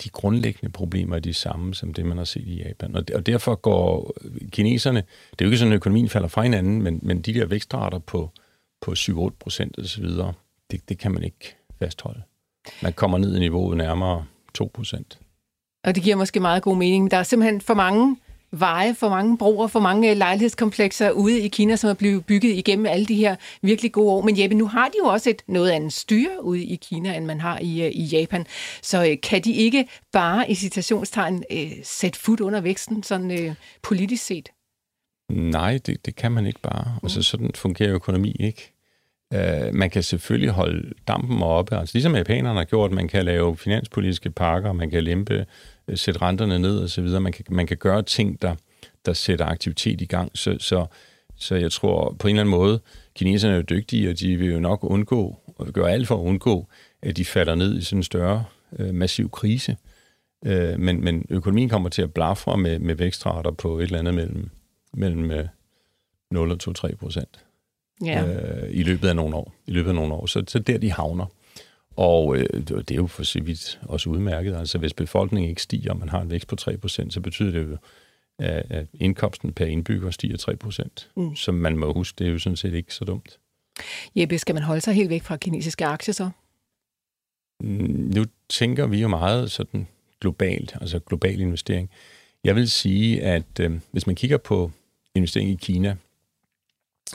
B: de grundlæggende problemer er de samme som det, man har set i Japan. Og, og derfor går kineserne, det er jo ikke sådan, at økonomien falder fra hinanden, men, men de der vækstrater på, på 7-8 procent og så videre, det, det kan man ikke fastholde. Man kommer ned i niveauet nærmere 2 procent.
A: Og det giver måske meget god mening, men der er simpelthen for mange veje, for mange broer, for mange lejlighedskomplekser ude i Kina, som er blevet bygget igennem alle de her virkelig gode år. Men Jeppe, nu har de jo også et noget andet styre ude i Kina, end man har i, øh, i Japan. Så øh, kan de ikke bare i citationstegn øh, sætte fod under væksten, sådan øh, politisk set?
B: Nej, det, det kan man ikke bare. Mm. Altså sådan fungerer økonomi ikke. Uh, man kan selvfølgelig holde dampen oppe, altså ligesom japanerne har gjort, man kan lave finanspolitiske pakker, man kan lempe Øh, sætte renterne ned og så videre. Man kan, man kan gøre ting, der, der sætter aktivitet i gang. Så, så, så jeg tror på en eller anden måde, kineserne er jo dygtige, og de vil jo nok undgå, og gøre alt for at undgå, at de falder ned i sådan en større øh, massiv krise. Øh, men, men økonomien kommer til at blafre med, med vækstrater på et eller andet mellem, mellem 0 øh, og 2-3 procent. Ja. Øh, i løbet af nogle år. I løbet af nogle år. Så, så der de havner. Og øh, det er jo for så vidt også udmærket. Altså hvis befolkningen ikke stiger, og man har en vækst på 3%, så betyder det jo, at indkomsten per indbygger stiger 3%. Mm. Så man må huske, det er jo sådan set ikke så dumt.
A: Jeppe, skal man holde sig helt væk fra kinesiske aktier så?
B: Mm, nu tænker vi jo meget sådan globalt, altså global investering. Jeg vil sige, at øh, hvis man kigger på investering i Kina,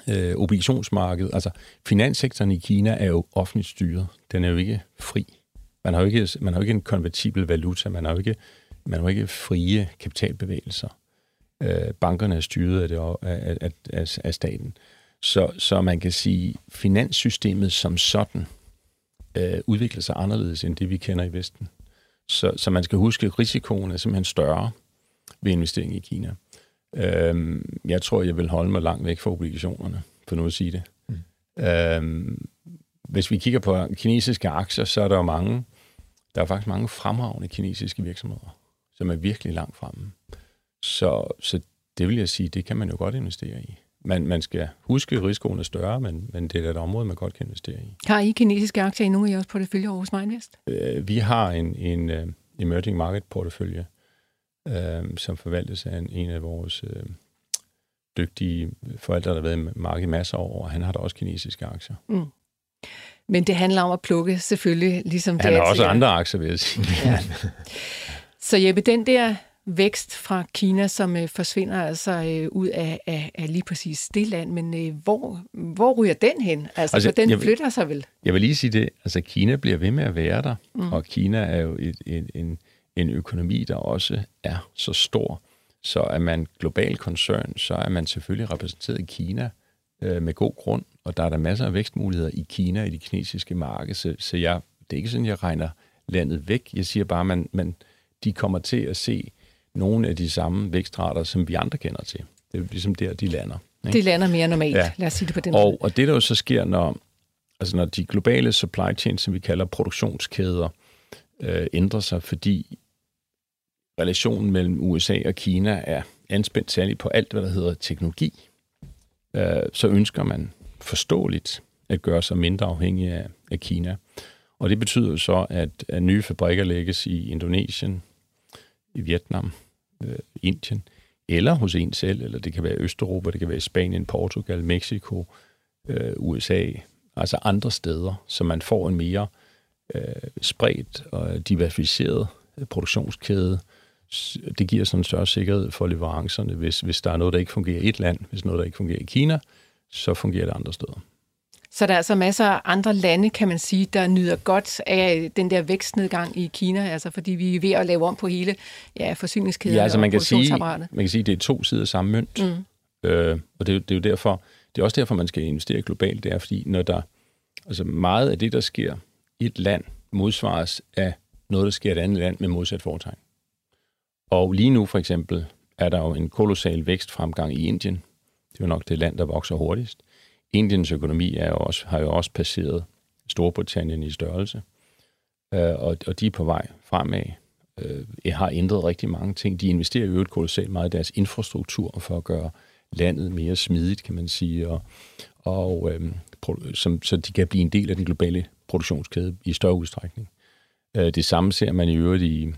B: øh, obligationsmarkedet, altså finanssektoren i Kina er jo offentligt styret. Den er jo ikke fri. Man har jo ikke, man har jo ikke en konvertibel valuta, man har jo ikke, man har jo ikke frie kapitalbevægelser. Øh, bankerne er styret af, det, af, af, af, af staten. Så, så man kan sige, finanssystemet som sådan øh, udvikler sig anderledes end det, vi kender i Vesten. Så, så man skal huske, at risikoen er simpelthen større ved investering i Kina. Øhm, jeg tror, jeg vil holde mig langt væk fra obligationerne, for nu at sige det. Mm. Øhm, hvis vi kigger på kinesiske aktier, så er der jo mange, der er faktisk mange fremragende kinesiske virksomheder, som er virkelig langt fremme. Så, så det vil jeg sige, det kan man jo godt investere i. Man, man skal huske, at risikoen er større, men, men det er et område, man godt kan investere i.
A: Har I kinesiske aktier i nogle af jeres portefølje hos Mindvest?
B: Øh, vi har en, en uh, emerging market portefølje, øh, som forvaltes af en, en af vores øh, dygtige forældre, der har været i markedet masser af år, og han har da også kinesiske aktier. Mm.
A: Men det handler om at plukke selvfølgelig, ligesom
B: han det Han har også andre aktier, vil jeg sige. Ja.
A: Så Jeppe, den der vækst fra Kina, som øh, forsvinder altså øh, ud af, af, af lige præcis det land. Men øh, hvor, hvor ryger den hen? Altså, altså for den
B: jeg
A: flytter sig vel?
B: Jeg vil lige sige det, altså Kina bliver ved med at være der, mm. og Kina er jo et, et, en, en økonomi, der også er så stor, så er man global koncern, så er man selvfølgelig repræsenteret i Kina øh, med god grund, og der er der masser af vækstmuligheder i Kina, i det kinesiske marked, så, så jeg, det er ikke sådan, jeg regner landet væk. Jeg siger bare, at man, man, de kommer til at se nogle af de samme vækstrater, som vi andre kender til. Det er ligesom der, de lander. Ikke?
A: Det lander mere normalt, ja. Lad os sige det på den måde.
B: Og, og det, der jo så sker, når, altså når de globale supply chains, som vi kalder produktionskæder, øh, ændrer sig, fordi relationen mellem USA og Kina er anspændt særligt på alt, hvad der hedder teknologi, øh, så ønsker man forståeligt at gøre sig mindre afhængig af, af Kina. Og det betyder jo så, at, at nye fabrikker lægges i Indonesien, i Vietnam, øh, Indien, eller hos en selv, eller det kan være Østeuropa, det kan være Spanien, Portugal, Mexico, øh, USA, altså andre steder, så man får en mere øh, spredt og diversificeret øh, produktionskæde. Det giver sådan en større sikkerhed for leverancerne, hvis, hvis der er noget, der ikke fungerer i et land, hvis noget, der ikke fungerer i Kina, så fungerer det andre steder.
A: Så der er altså masser af andre lande, kan man sige, der nyder godt af den der vækstnedgang i Kina, altså fordi vi er ved at lave om på hele ja, forsyningskæden
B: Ja, altså man kan, sige, man kan sige, at det er to sider af samme mønt. Mm. Øh, og det, er det er jo derfor, det er også derfor, man skal investere globalt. Det er, fordi når der, altså meget af det, der sker i et land, modsvares af noget, der sker i et andet land med modsat foretegn. Og lige nu for eksempel er der jo en kolossal vækstfremgang i Indien. Det er jo nok det land, der vokser hurtigst. Indiens økonomi er jo også, har jo også passeret Storbritannien i størrelse. Øh, og, og de er på vej fremad øh, har ændret rigtig mange ting. De investerer i et kolossalt meget i deres infrastruktur for at gøre landet mere smidigt, kan man sige, og, og øh, som, så de kan blive en del af den globale produktionskæde i større udstrækning. Øh, det samme ser man i øvrigt i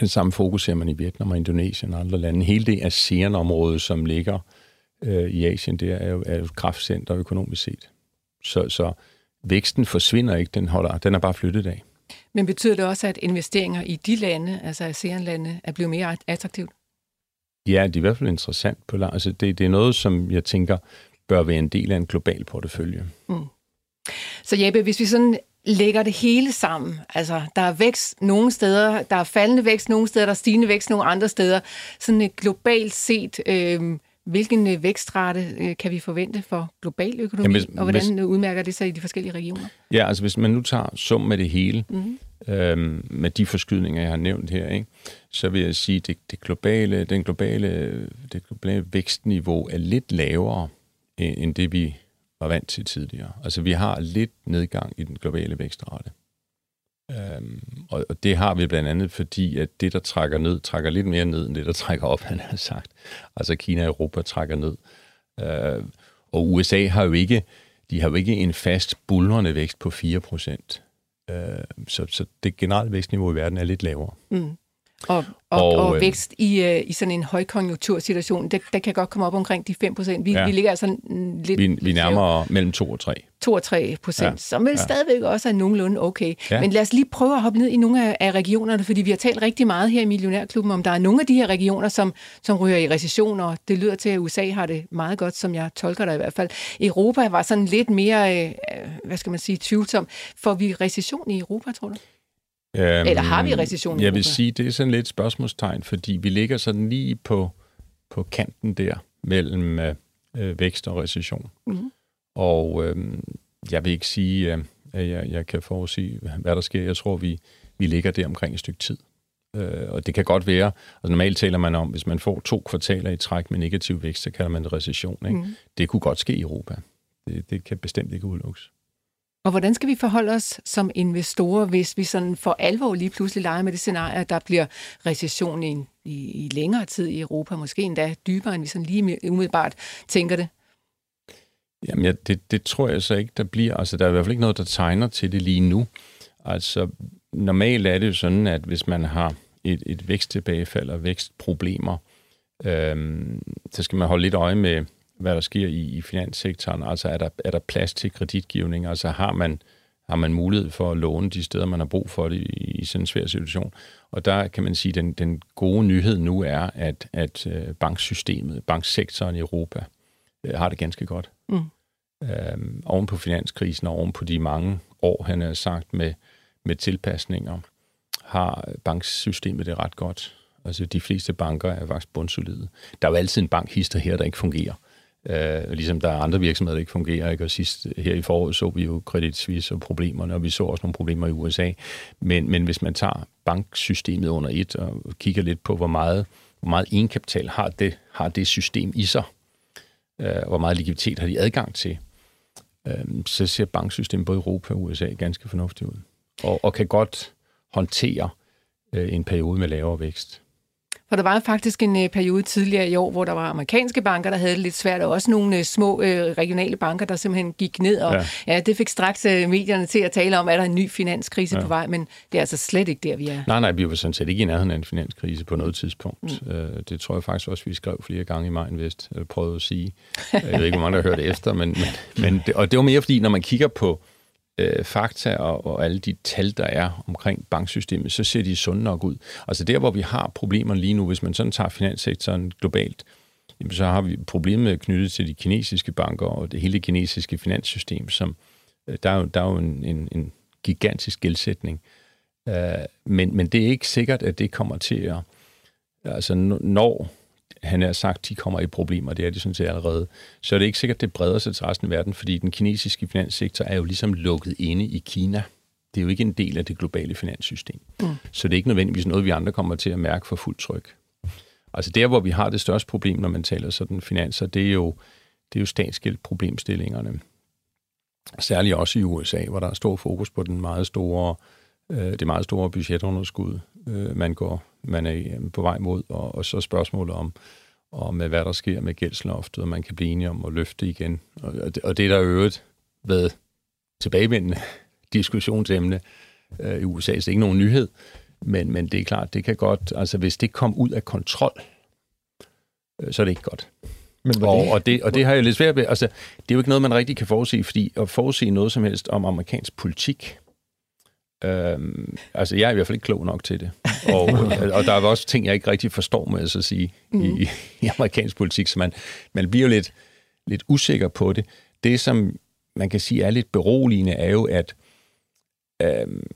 B: den samme fokus ser man i Vietnam og Indonesien og andre lande. Hele det ASEAN-område, som ligger øh, i Asien, det er jo, er jo et kraftcenter økonomisk set. Så, så væksten forsvinder ikke, den, holder, den er bare flyttet af.
A: Men betyder det også, at investeringer i de lande, altså ASEAN-lande, er blevet mere attraktivt?
B: Ja, det er i hvert fald interessant på. Altså det, det er noget, som jeg tænker bør være en del af en global portefølje.
A: Så Jeppe, hvis vi sådan lægger det hele sammen, altså der er vækst nogle steder, der er faldende vækst nogle steder, der er stigende vækst nogle andre steder, sådan et globalt set, øh, hvilken øh, vækstrate øh, kan vi forvente for global økonomi,
B: Jamen, hvis-
A: og hvordan øh, udmærker det sig i de forskellige regioner?
B: Ja, altså hvis man nu tager sum af det hele,
A: Mhm.
B: mm-hmm. øhm, med de forskydninger, jeg har nævnt her, ikke, så vil jeg sige, at det, det globale, den globale, det globale vækstniveau er lidt lavere end det, vi var vant til tidligere. Altså vi har lidt nedgang i den globale vækstrate. Øhm, og, og det har vi blandt andet, fordi at det, der trækker ned, trækker lidt mere ned, end det, der trækker op, han har sagt. Altså Kina og Europa trækker ned. Øh, og USA har jo ikke, de har jo ikke en fast bulrende vækst på 4%. Øh, så, så det generelle vækstniveau i verden er lidt lavere.
A: Mm og, og,
B: Og,
A: og
B: øh,
A: vækst i, øh, i sådan en højkonjunktursituation, det, det kan godt komme op omkring de 5 procent. Vi, ja. Vi ligger altså lidt...
B: Vi, vi er nærmere mellem 2 og 3.
A: 2 og 3 procent, ja. Som vel ja. Stadigvæk også er nogenlunde okay. Ja.
B: Ja.
A: Men lad os lige prøve at hoppe ned i nogle af, af regionerne, fordi vi har talt rigtig meget her i Millionærklubben om, der er nogle af de her regioner, som, som ryger i recession, og det lyder til, at USA har det meget godt, som jeg tolker det i hvert fald. Europa var sådan lidt mere, øh, øh, hvad skal man sige, tvivlsom. Får vi recession i Europa, tror du?
B: Øhm,
A: Eller har vi recession i
B: Jeg vil
A: Europa?
B: sige, det er sådan lidt spørgsmålstegn, fordi vi ligger sådan lige på, på kanten der mellem øh, øh, vækst og recession. Mm-hmm. Og øh, jeg vil ikke sige, øh, at jeg, jeg kan forudsige, hvad der sker. Jeg tror, vi, vi ligger der omkring et stykke tid. Øh, og det kan godt være, altså normalt taler man om, hvis man får to kvartaler i træk med negativ vækst, så kalder man det recession. Ikke? Mm. Det kunne godt ske i Europa. Det, det kan bestemt ikke udelukkes.
A: Og hvordan skal vi forholde os som investorer, hvis vi sådan for alvor lige pludselig leger med det scenarie, at der bliver recession i, i, i længere tid i Europa, måske endda dybere, end vi sådan lige umiddelbart tænker det?
B: Jamen, ja, det, det tror jeg så ikke, der bliver. Altså, der er i hvert fald ikke noget, der tegner til det lige nu. Altså, normalt er det jo sådan, at hvis man har et, et væksttilbagefald og vækstproblemer, øhm, så skal man holde lidt øje med, hvad der sker i, i finanssektoren. Altså, er der, er der plads til kreditgivning? Altså, har man, har man mulighed for at låne de steder, man har brug for det i, i sådan en svær situation. Og der kan man sige, at den, den gode nyhed nu er, at, at øh, banksystemet, banksektoren i Europa, øh, har det ganske godt. Mm. Øhm, oven på finanskrisen og oven på de mange år, han har sagt, med, med tilpasninger, har banksystemet det ret godt. Altså de fleste banker er faktisk bundsolide. Der er jo altid en bankhister her, der ikke fungerer. Uh, ligesom der er andre virksomheder, der ikke fungerer. Ikke? Og sidst her i foråret så vi jo Credit Suisse og problemerne, og vi så også nogle problemer i USA. Men, men hvis man tager banksystemet under et og kigger lidt på, hvor meget, hvor meget egenkapital har det, har det system i sig, uh, hvor meget likviditet har de adgang til, uh, så ser banksystemet både i Europa og USA ganske fornuftigt ud. Og, og kan godt håndtere uh, en periode med lavere vækst.
A: For der var faktisk en øh, periode tidligere i år, hvor der var amerikanske banker, der havde det lidt svært, og også nogle øh, små øh, regionale banker, der simpelthen gik ned. Og ja. ja, det fik straks øh, medierne til at tale om, at der er en ny finanskrise ja. på vej, men det er altså slet ikke der, vi er.
B: Nej, nej, vi var sådan set ikke i nærheden af en finanskrise på noget tidspunkt. Mm. Øh, det tror jeg faktisk også, vi skrev flere gange i Majen Vest, eller prøvede at sige. Jeg ved ikke, hvor mange der hørte efter, men, men, men det, og det var mere fordi, når man kigger på øh, fakta og, og alle de tal, der er omkring banksystemet, så ser de sunde nok ud. Altså der, hvor vi har problemer lige nu, hvis man sådan tager finanssektoren globalt, jamen, så har vi problemer knyttet til de kinesiske banker og det hele kinesiske finanssystem, som øh, der er jo, der er jo en, en, en gigantisk gældsætning. Øh, men, men det er ikke sikkert, at det kommer til at... Altså, når han har sagt, de kommer i problemer, det er de sådan set allerede, så er det ikke sikkert, det breder sig til resten af verden, fordi den kinesiske finanssektor er jo ligesom lukket inde i Kina. Det er jo ikke en del af det globale finanssystem. Mm. Så det er ikke nødvendigvis noget, vi andre kommer til at mærke for fuldt tryk. Altså der, hvor vi har det største problem, når man taler sådan finanser, det er jo, det er jo statsgældproblemstillingerne. Særligt også i USA, hvor der er stor fokus på den meget store, øh, det meget store budgetunderskud, øh, man går man er øh, på vej mod, og, og så spørgsmålet om, om hvad der sker med gældsloftet, og man kan blive enige om at løfte igen. Og, og, det, og det er der øvrigt været tilbagevendende *laughs* diskussionsemne øh, i USA, så det er ikke nogen nyhed, men, men det er klart, det kan godt, altså hvis det kom ud af kontrol, øh, så er det ikke godt. Men og, det? Og, det, og det har jeg lidt svært ved, altså det er jo ikke noget, man rigtig kan forudse, fordi at forudse noget som helst om amerikansk politik, Øhm, altså, jeg er i hvert fald ikke klog nok til det. Og, *laughs* og der er også ting, jeg ikke rigtig forstår, med at sige, mm. i, i amerikansk politik, så man, man bliver jo lidt, lidt usikker på det. Det, som man kan sige er lidt beroligende, er jo, at øhm,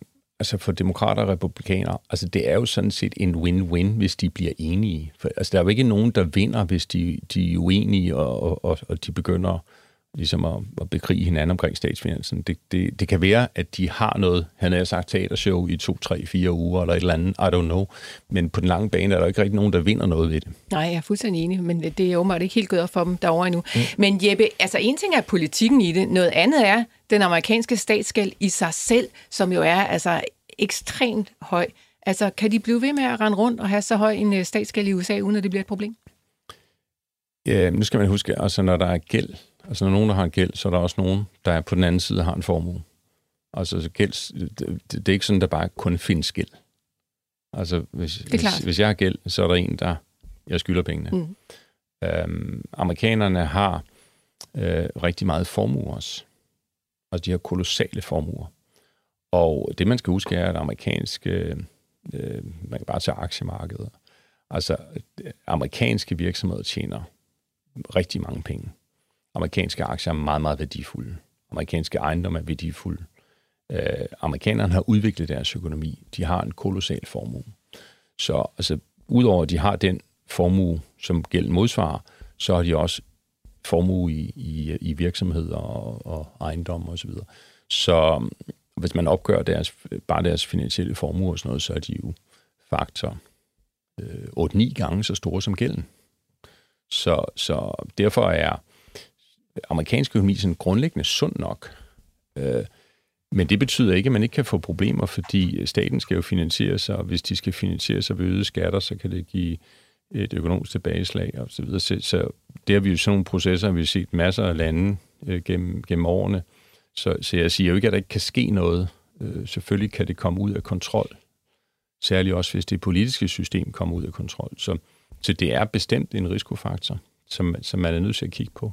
B: altså for demokrater og republikanere, altså det er jo sådan set en win-win, hvis de bliver enige. For, altså der er jo ikke nogen, der vinder, hvis de, de er uenige, og, og, og de begynder ligesom at, at bekrige hinanden omkring statsfinansen. Det, det, det kan være, at de har noget, han har sagt, teatershow i to, tre, fire uger, eller et eller andet, I don't know. Men på den lange bane er der ikke rigtig nogen, der vinder noget ved det.
A: Nej, jeg er fuldstændig enig, men det er åbenbart ikke helt gået op for dem derovre endnu. Mm. Men Jeppe, altså en ting er politikken i det, noget andet er den amerikanske statsgæld i sig selv, som jo er altså ekstremt høj. Altså, kan de blive ved med at rende rundt og have så høj en øh, statsgæld i USA, uden at det bliver et problem?
B: Ja, nu skal man huske, altså når der er gæld, Altså, når nogen, der har en gæld, så er der også nogen, der er på den anden side har en formue. Altså, gæld, det, det er ikke sådan, der bare kun findes gæld. Altså, hvis, hvis, hvis jeg har gæld, så er der en, der jeg skylder pengene. Mm. Øhm, amerikanerne har øh, rigtig meget formue også. Altså, de har kolossale formuer. Og det, man skal huske, er, at amerikanske, øh, man kan bare tage aktiemarkedet. Altså, amerikanske virksomheder tjener rigtig mange penge. Amerikanske aktier er meget, meget værdifulde. Amerikanske ejendomme er værdifulde. Øh, amerikanerne har udviklet deres økonomi. De har en kolossal formue. Så altså, udover at de har den formue, som gælden modsvarer, så har de også formue i, i, i virksomheder og, og ejendom osv. Så, så um, hvis man opgør deres, bare deres finansielle formue og sådan noget, så er de jo faktor øh, 8-9 gange så store som gælden. Så, så derfor er amerikansk økonomi sådan grundlæggende sund nok. Øh, men det betyder ikke, at man ikke kan få problemer, fordi øh, staten skal jo finansiere sig, og hvis de skal finansiere sig ved øgede skatter, så kan det give et økonomisk tilbageslag og så videre. Så, så det har vi jo sådan nogle processer, vi har set masser af lande øh, gennem, gennem årene. Så, så jeg siger jo ikke, at der ikke kan ske noget. Øh, selvfølgelig kan det komme ud af kontrol. Særligt også, hvis det politiske system kommer ud af kontrol. Så, så det er bestemt en risikofaktor, som, som man er nødt til at kigge på.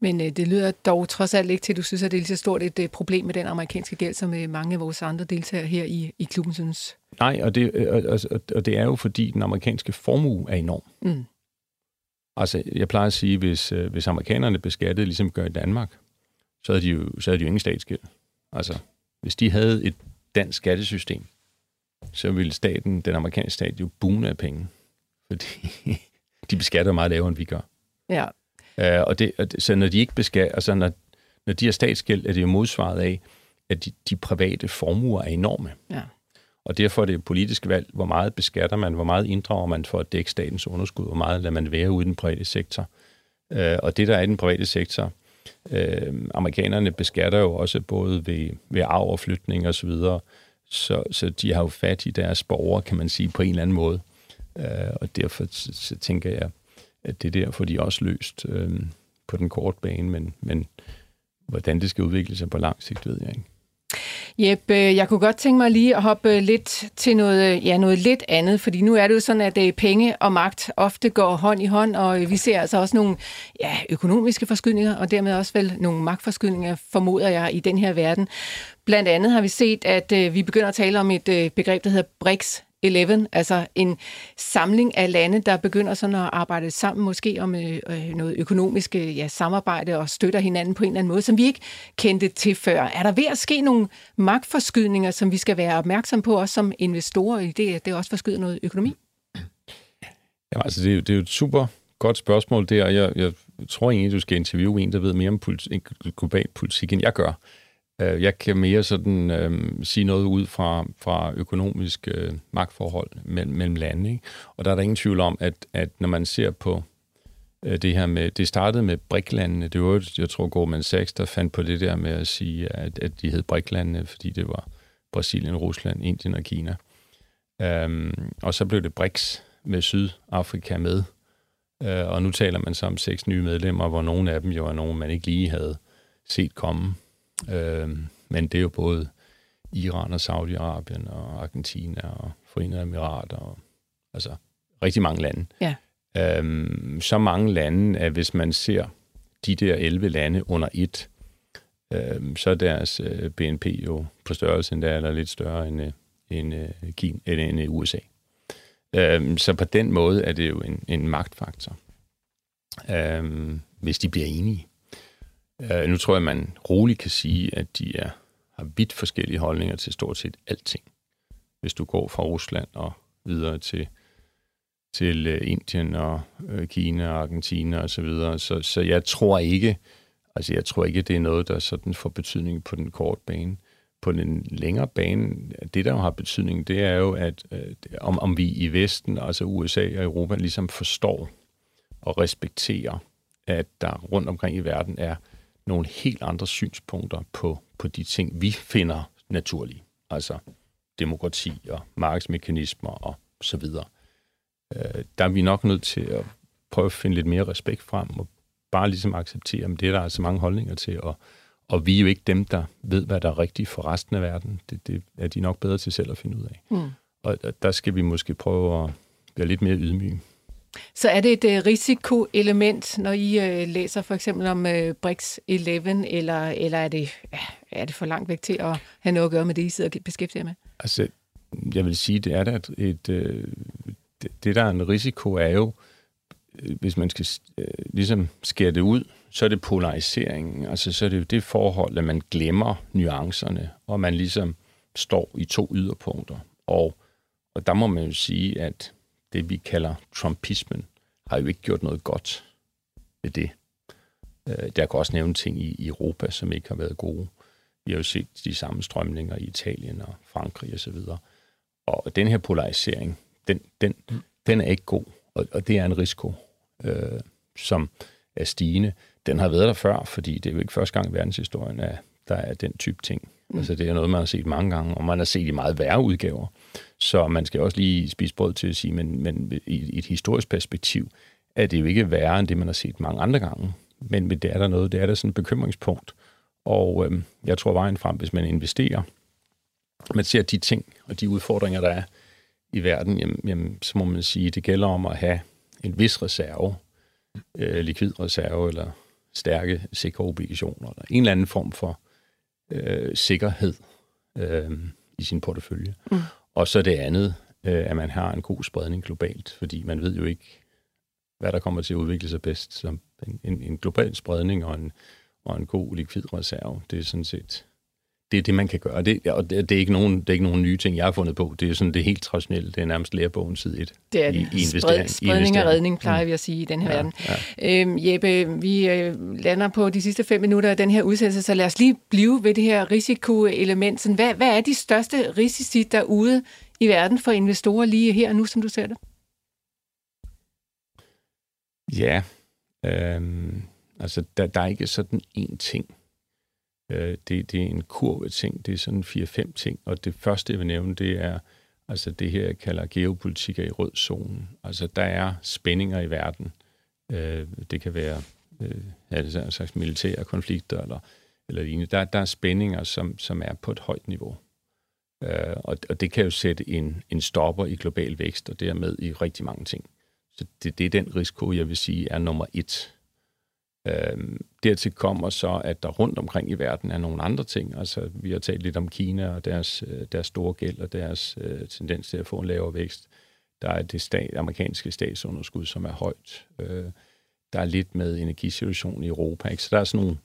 A: Men øh, det lyder dog trods alt ikke til, at du synes, at det er lige så stort et øh, problem med den amerikanske gæld, som øh, mange af vores andre deltagere her i, i klubben synes.
B: Nej, og det, og, og, og det er jo fordi, den amerikanske formue er enorm. Mm. Altså, jeg plejer at sige, hvis, øh, hvis amerikanerne beskattede, ligesom gør i Danmark, så havde de jo, så havde de jo ingen statsgæld. Altså, hvis de havde et dansk skattesystem, så ville staten, den amerikanske stat, jo bune af penge. Fordi *laughs* de beskatter meget lavere, end vi gør.
A: Ja.
B: Uh, og det, så når de ikke beskatter, altså når, når de har statsgæld, er det jo modsvaret af, at de, de private formuer er enorme.
A: Ja.
B: Og derfor er det et politisk valg, hvor meget beskatter man, hvor meget inddrager man for at dække statens underskud, hvor meget lader man være ude i den private sektor. Uh, og det, der er i den private sektor, uh, amerikanerne beskatter jo også både ved, ved arv og flytning osv., så, videre, så, så de har jo fat i deres borgere, kan man sige, på en eller anden måde. Uh, og derfor så, så tænker jeg, at det der får de også løst øh, på den korte bane, men, men hvordan det skal udvikle sig på lang sigt, ved jeg ikke.
A: Jep, øh, jeg kunne godt tænke mig lige at hoppe lidt til noget, øh, ja, noget lidt andet, fordi nu er det jo sådan, at øh, penge og magt ofte går hånd i hånd, og vi ser altså også nogle ja, økonomiske forskydninger, og dermed også vel nogle magtforskydninger, formoder jeg, i den her verden. Blandt andet har vi set, at vi begynder at tale om et begreb, der hedder BRICS, 11, altså en samling af lande, der begynder sådan at arbejde sammen, måske om øh, øh noget økonomisk øh, ja, samarbejde og støtter hinanden på en eller anden måde, som vi ikke kendte til før. Er der ved at ske nogle magtforskydninger, som vi skal være opmærksom på, også som investorer i det, det også forskyder noget økonomi?
B: Ja, altså det er, det er jo et super godt spørgsmål der, jeg, jeg tror egentlig, du skal interviewe en, der ved mere om politi- global politik, end jeg gør. Øh, jeg kan mere sådan øh, sige noget ud fra, fra økonomisk øh, magtforhold mellem, mellem lande. Ikke? Og der er der ingen tvivl om, at, at når man ser på øh, det her med, det startede med briklandene. Det var, jeg tror, Goldman Sachs, der fandt på det der med at sige, at, at de hed briklandene, fordi det var Brasilien, Rusland, Indien og Kina. Um, og så blev det BRICS med Sydafrika med. Uh, og nu taler man så om seks nye medlemmer, hvor nogle af dem jo er nogen, man ikke lige havde set komme. Øh, men det er jo både Iran og Saudi-Arabien og Argentina og Forenede Emirater og altså rigtig mange lande.
A: Ja.
B: Øhm, så mange lande, at hvis man ser de der 11 lande under et, øhm, så er deres øh, BNP jo på størrelse endda, eller lidt større end, øh, end, øh, Kina, eller end øh, USA. Øhm, så på den måde er det jo en, en magtfaktor, øhm, hvis de bliver enige. Øh, nu tror jeg, man roligt kan sige, at de er, har vidt forskellige holdninger til stort set alting. Hvis du går fra Rusland og videre til, til øh, Indien og øh, Kina og Argentina og så videre. Så, så jeg tror ikke, altså jeg tror ikke, det er noget, der sådan får betydning på den korte bane. På den længere bane, det der jo har betydning, det er jo, at øh, om, om vi i Vesten, altså USA og Europa, ligesom forstår og respekterer, at der rundt omkring i verden er nogle helt andre synspunkter på, på de ting, vi finder naturlige. Altså demokrati og markedsmekanismer og så videre. Øh, der er vi nok nødt til at prøve at finde lidt mere respekt frem og bare ligesom acceptere, at det er der altså mange holdninger til, og, og vi er jo ikke dem, der ved, hvad der er rigtigt for resten af verden. Det, det er de nok bedre til selv at finde ud af. Mm. Og der skal vi måske prøve at være lidt mere ydmyge.
A: Så er det et øh, risikoelement, når I øh, læser for eksempel om øh, BRICS 11, eller, eller er, det, er det for langt væk til at have noget at gøre med det, I sidder og beskæftiger med?
B: Altså, jeg vil sige, det er der et, et det, det, der er en risiko, er jo, hvis man skal ligesom skære det ud, så er det polariseringen. Altså, så er det jo det forhold, at man glemmer nuancerne, og man ligesom står i to yderpunkter. Og, og der må man jo sige, at det, vi kalder trumpismen, har jo ikke gjort noget godt ved det. Øh, der kan også nævne ting i Europa, som ikke har været gode. Vi har jo set de samme strømninger i Italien og Frankrig osv. Og, og den her polarisering, den, den, mm. den er ikke god, og, og det er en risiko, øh, som er stigende. Den har været der før, fordi det er jo ikke første gang i verdenshistorien, at der er den type ting. Mm. Altså det er noget, man har set mange gange, og man har set i meget værre udgaver. Så man skal også lige spise brød til at sige, men, men i et historisk perspektiv er det jo ikke værre end det, man har set mange andre gange. Men det er der noget, det er der sådan et bekymringspunkt. Og øh, jeg tror vejen frem, hvis man investerer, man ser de ting og de udfordringer, der er i verden, jamen, jamen, så må man sige, at det gælder om at have en vis reserve, øh, likvid reserve eller stærke, sikre obligationer, eller en eller anden form for øh, sikkerhed øh, i sin portefølje. Mm. Og så det andet, øh, at man har en god spredning globalt, fordi man ved jo ikke, hvad der kommer til at udvikle sig bedst. Så en, en, en global spredning og en, og en god likvid reserve, det er sådan set det er det, man kan gøre. Det, og det, det, er ikke nogen, det er ikke nogen nye ting, jeg har fundet på. Det er sådan det helt traditionelle. Det er nærmest lærebogen side 1.
A: Det er det. I, i Spred, spredning og redning, plejer mm. vi at sige i den her ja, verden. Ja. Øhm, Jeppe, vi øh, lander på de sidste fem minutter af den her udsendelse, så lad os lige blive ved det her risikoelement. Sådan, hvad, hvad er de største risici derude i verden for investorer lige her og nu, som du ser det?
B: Ja, øhm, altså der, der er ikke sådan én ting Øh, det, det er en kurve ting, det er sådan 4-5 ting, og det første, jeg vil nævne, det er altså det her, jeg kalder geopolitik i rød zone. Altså der er spændinger i verden. Øh, det kan være øh, ja, det er en slags militære konflikter eller, eller lignende. Der, der er spændinger, som, som er på et højt niveau. Øh, og, og det kan jo sætte en, en stopper i global vækst, og dermed i rigtig mange ting. Så det, det er den risiko, jeg vil sige, er nummer et. Øhm, dertil kommer så, at der rundt omkring i verden er nogle andre ting. Altså, vi har talt lidt om Kina og deres, øh, deres store gæld og deres øh, tendens til at få en lavere vækst. Der er det stat, amerikanske statsunderskud, som er højt. Øh, der er lidt med energisituationen i Europa. Ikke? Så der er sådan nogle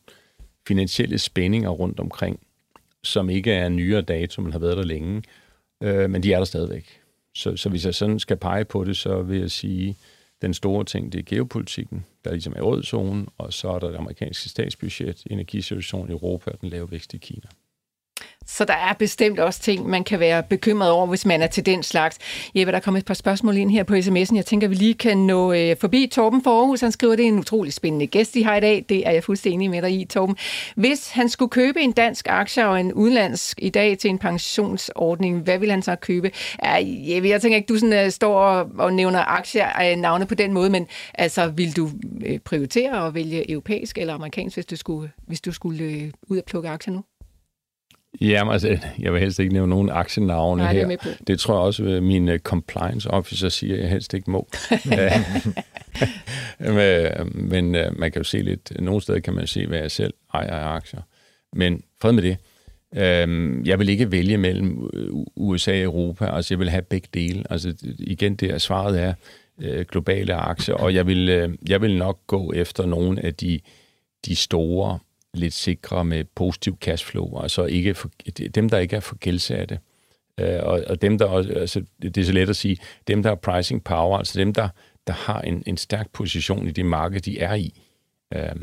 B: finansielle spændinger rundt omkring, som ikke er nyere dato, men har været der længe. Øh, men de er der stadigvæk. Så, så hvis jeg sådan skal pege på det, så vil jeg sige, den store ting, det er geopolitikken, der ligesom er rød zone, og så er der det amerikanske statsbudget, energisituation i Europa og den lave vækst i Kina.
A: Så der er bestemt også ting, man kan være bekymret over, hvis man er til den slags. Jeppe, der er kommet et par spørgsmål ind her på sms'en. Jeg tænker, vi lige kan nå øh, forbi. Torben for Aarhus, han skriver, det er en utrolig spændende gæst, I har i dag. Det er jeg fuldstændig enig med dig i, Torben. Hvis han skulle købe en dansk aktie og en udenlandsk i dag til en pensionsordning, hvad vil han så købe? Ja, Jeppe, jeg tænker ikke, du sådan, uh, står og, og nævner aktier øh, navne på den måde, men altså, vil du øh, prioritere at vælge europæisk eller amerikansk, hvis du skulle, hvis du skulle øh, ud og plukke aktier nu?
B: Jamen, altså, jeg vil helst ikke nævne nogen aktienavne Nej, her. Det, det tror jeg også, at min uh, compliance officer siger, at jeg helst ikke må. *laughs* *laughs* men men uh, man kan jo se lidt, nogle steder kan man se, hvad jeg selv ejer af aktier. Men fred med det. Uh, jeg vil ikke vælge mellem USA og Europa. Altså, jeg vil have begge dele. Altså, igen, det er svaret er uh, globale aktier, og jeg vil, uh, jeg vil nok gå efter nogle af de, de store lidt sikre med positiv cashflow, altså ikke for, dem, der ikke er for gældsatte. Øh, og, og dem, der også, altså, det er så let at sige, dem, der har pricing power, altså dem, der, der har en, en stærk position i det marked, de er i. Øh,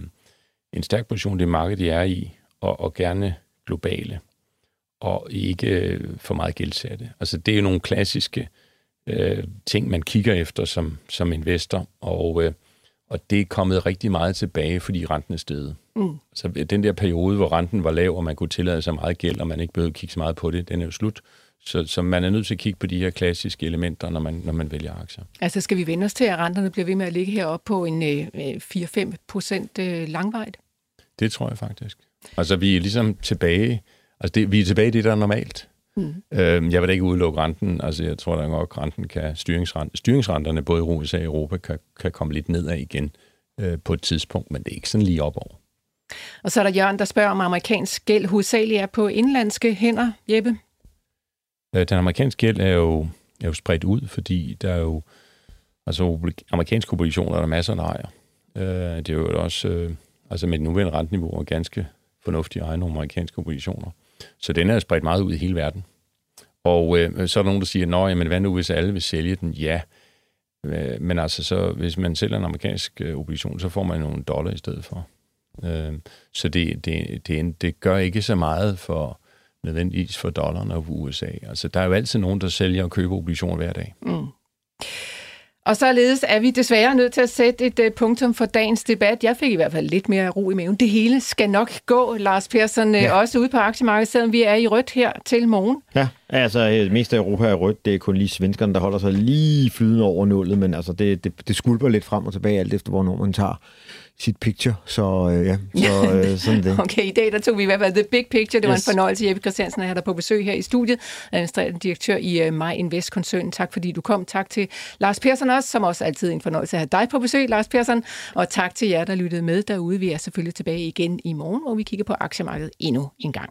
B: en stærk position i det marked, de er i, og, og gerne globale, og ikke for meget gældsatte. Altså det er jo nogle klassiske øh, ting, man kigger efter som, som investor, og, øh, og det er kommet rigtig meget tilbage, fordi renten er steget. Mm. Så den der periode, hvor renten var lav, og man kunne tillade sig meget gæld, og man ikke behøvede at kigge så meget på det, den er jo slut. Så, så man er nødt til at kigge på de her klassiske elementer, når man, når man vælger aktier.
A: Altså skal vi vende os til, at renterne bliver ved med at ligge heroppe på en øh, 4-5 procent øh, langvejt?
B: Det tror jeg faktisk. Altså vi er ligesom tilbage, altså det, vi er tilbage i det, der er normalt. Mm. Øh, jeg vil da ikke udelukke renten. Altså jeg tror da nok, renten kan, styringsrent, styringsrenterne både i USA og Europa kan, kan komme lidt nedad igen øh, på et tidspunkt, men det er ikke sådan lige op over.
A: Og så er der Jørgen, der spørger, om amerikansk gæld hovedsageligt er på indlandske hænder. Jeppe?
B: Øh, den amerikanske gæld er jo, er jo spredt ud, fordi der er jo altså amerikanske obligationer, der er masser, der ejer. Øh, det er jo også, øh, altså med den nuværende renteniveau, og ganske fornuftige egne amerikanske obligationer. Så den er spredt meget ud i hele verden. Og øh, så er der nogen, der siger, nå, jamen, hvad nu, hvis alle vil sælge den? Ja, øh, men altså, så, hvis man sælger en amerikansk øh, obligation, så får man nogle dollar i stedet for. Øh, så det, det, det, det gør ikke så meget for nødvendigvis for dollaren og USA. Altså, der er jo altid nogen, der sælger og køber obligationer hver dag. Mm.
A: Og således er vi desværre nødt til at sætte et uh, punktum for dagens debat. Jeg fik i hvert fald lidt mere ro i maven. Det hele skal nok gå, Lars Persson, øh, ja. også ude på aktiemarkedet, selvom vi er i rødt her til morgen.
C: Ja, altså det meste af Europa er rødt. Det er kun lige svenskerne, der holder sig lige flydende over nullet, men altså det, det, det skulper lidt frem og tilbage, alt efter hvornår man tager sit picture, så øh, ja, så øh, *laughs* sådan det.
A: Okay, i dag der tog vi i hvert fald the big picture. Det var yes. en fornøjelse. Jeppe Christiansen er her der på besøg her i studiet, administrerende direktør i uh, My Invest koncernen. Tak fordi du kom. Tak til Lars Persson også, som også altid er en fornøjelse at have dig på besøg, Lars Persson. Og tak til jer, der lyttede med derude. Vi er selvfølgelig tilbage igen i morgen, hvor vi kigger på aktiemarkedet endnu en gang.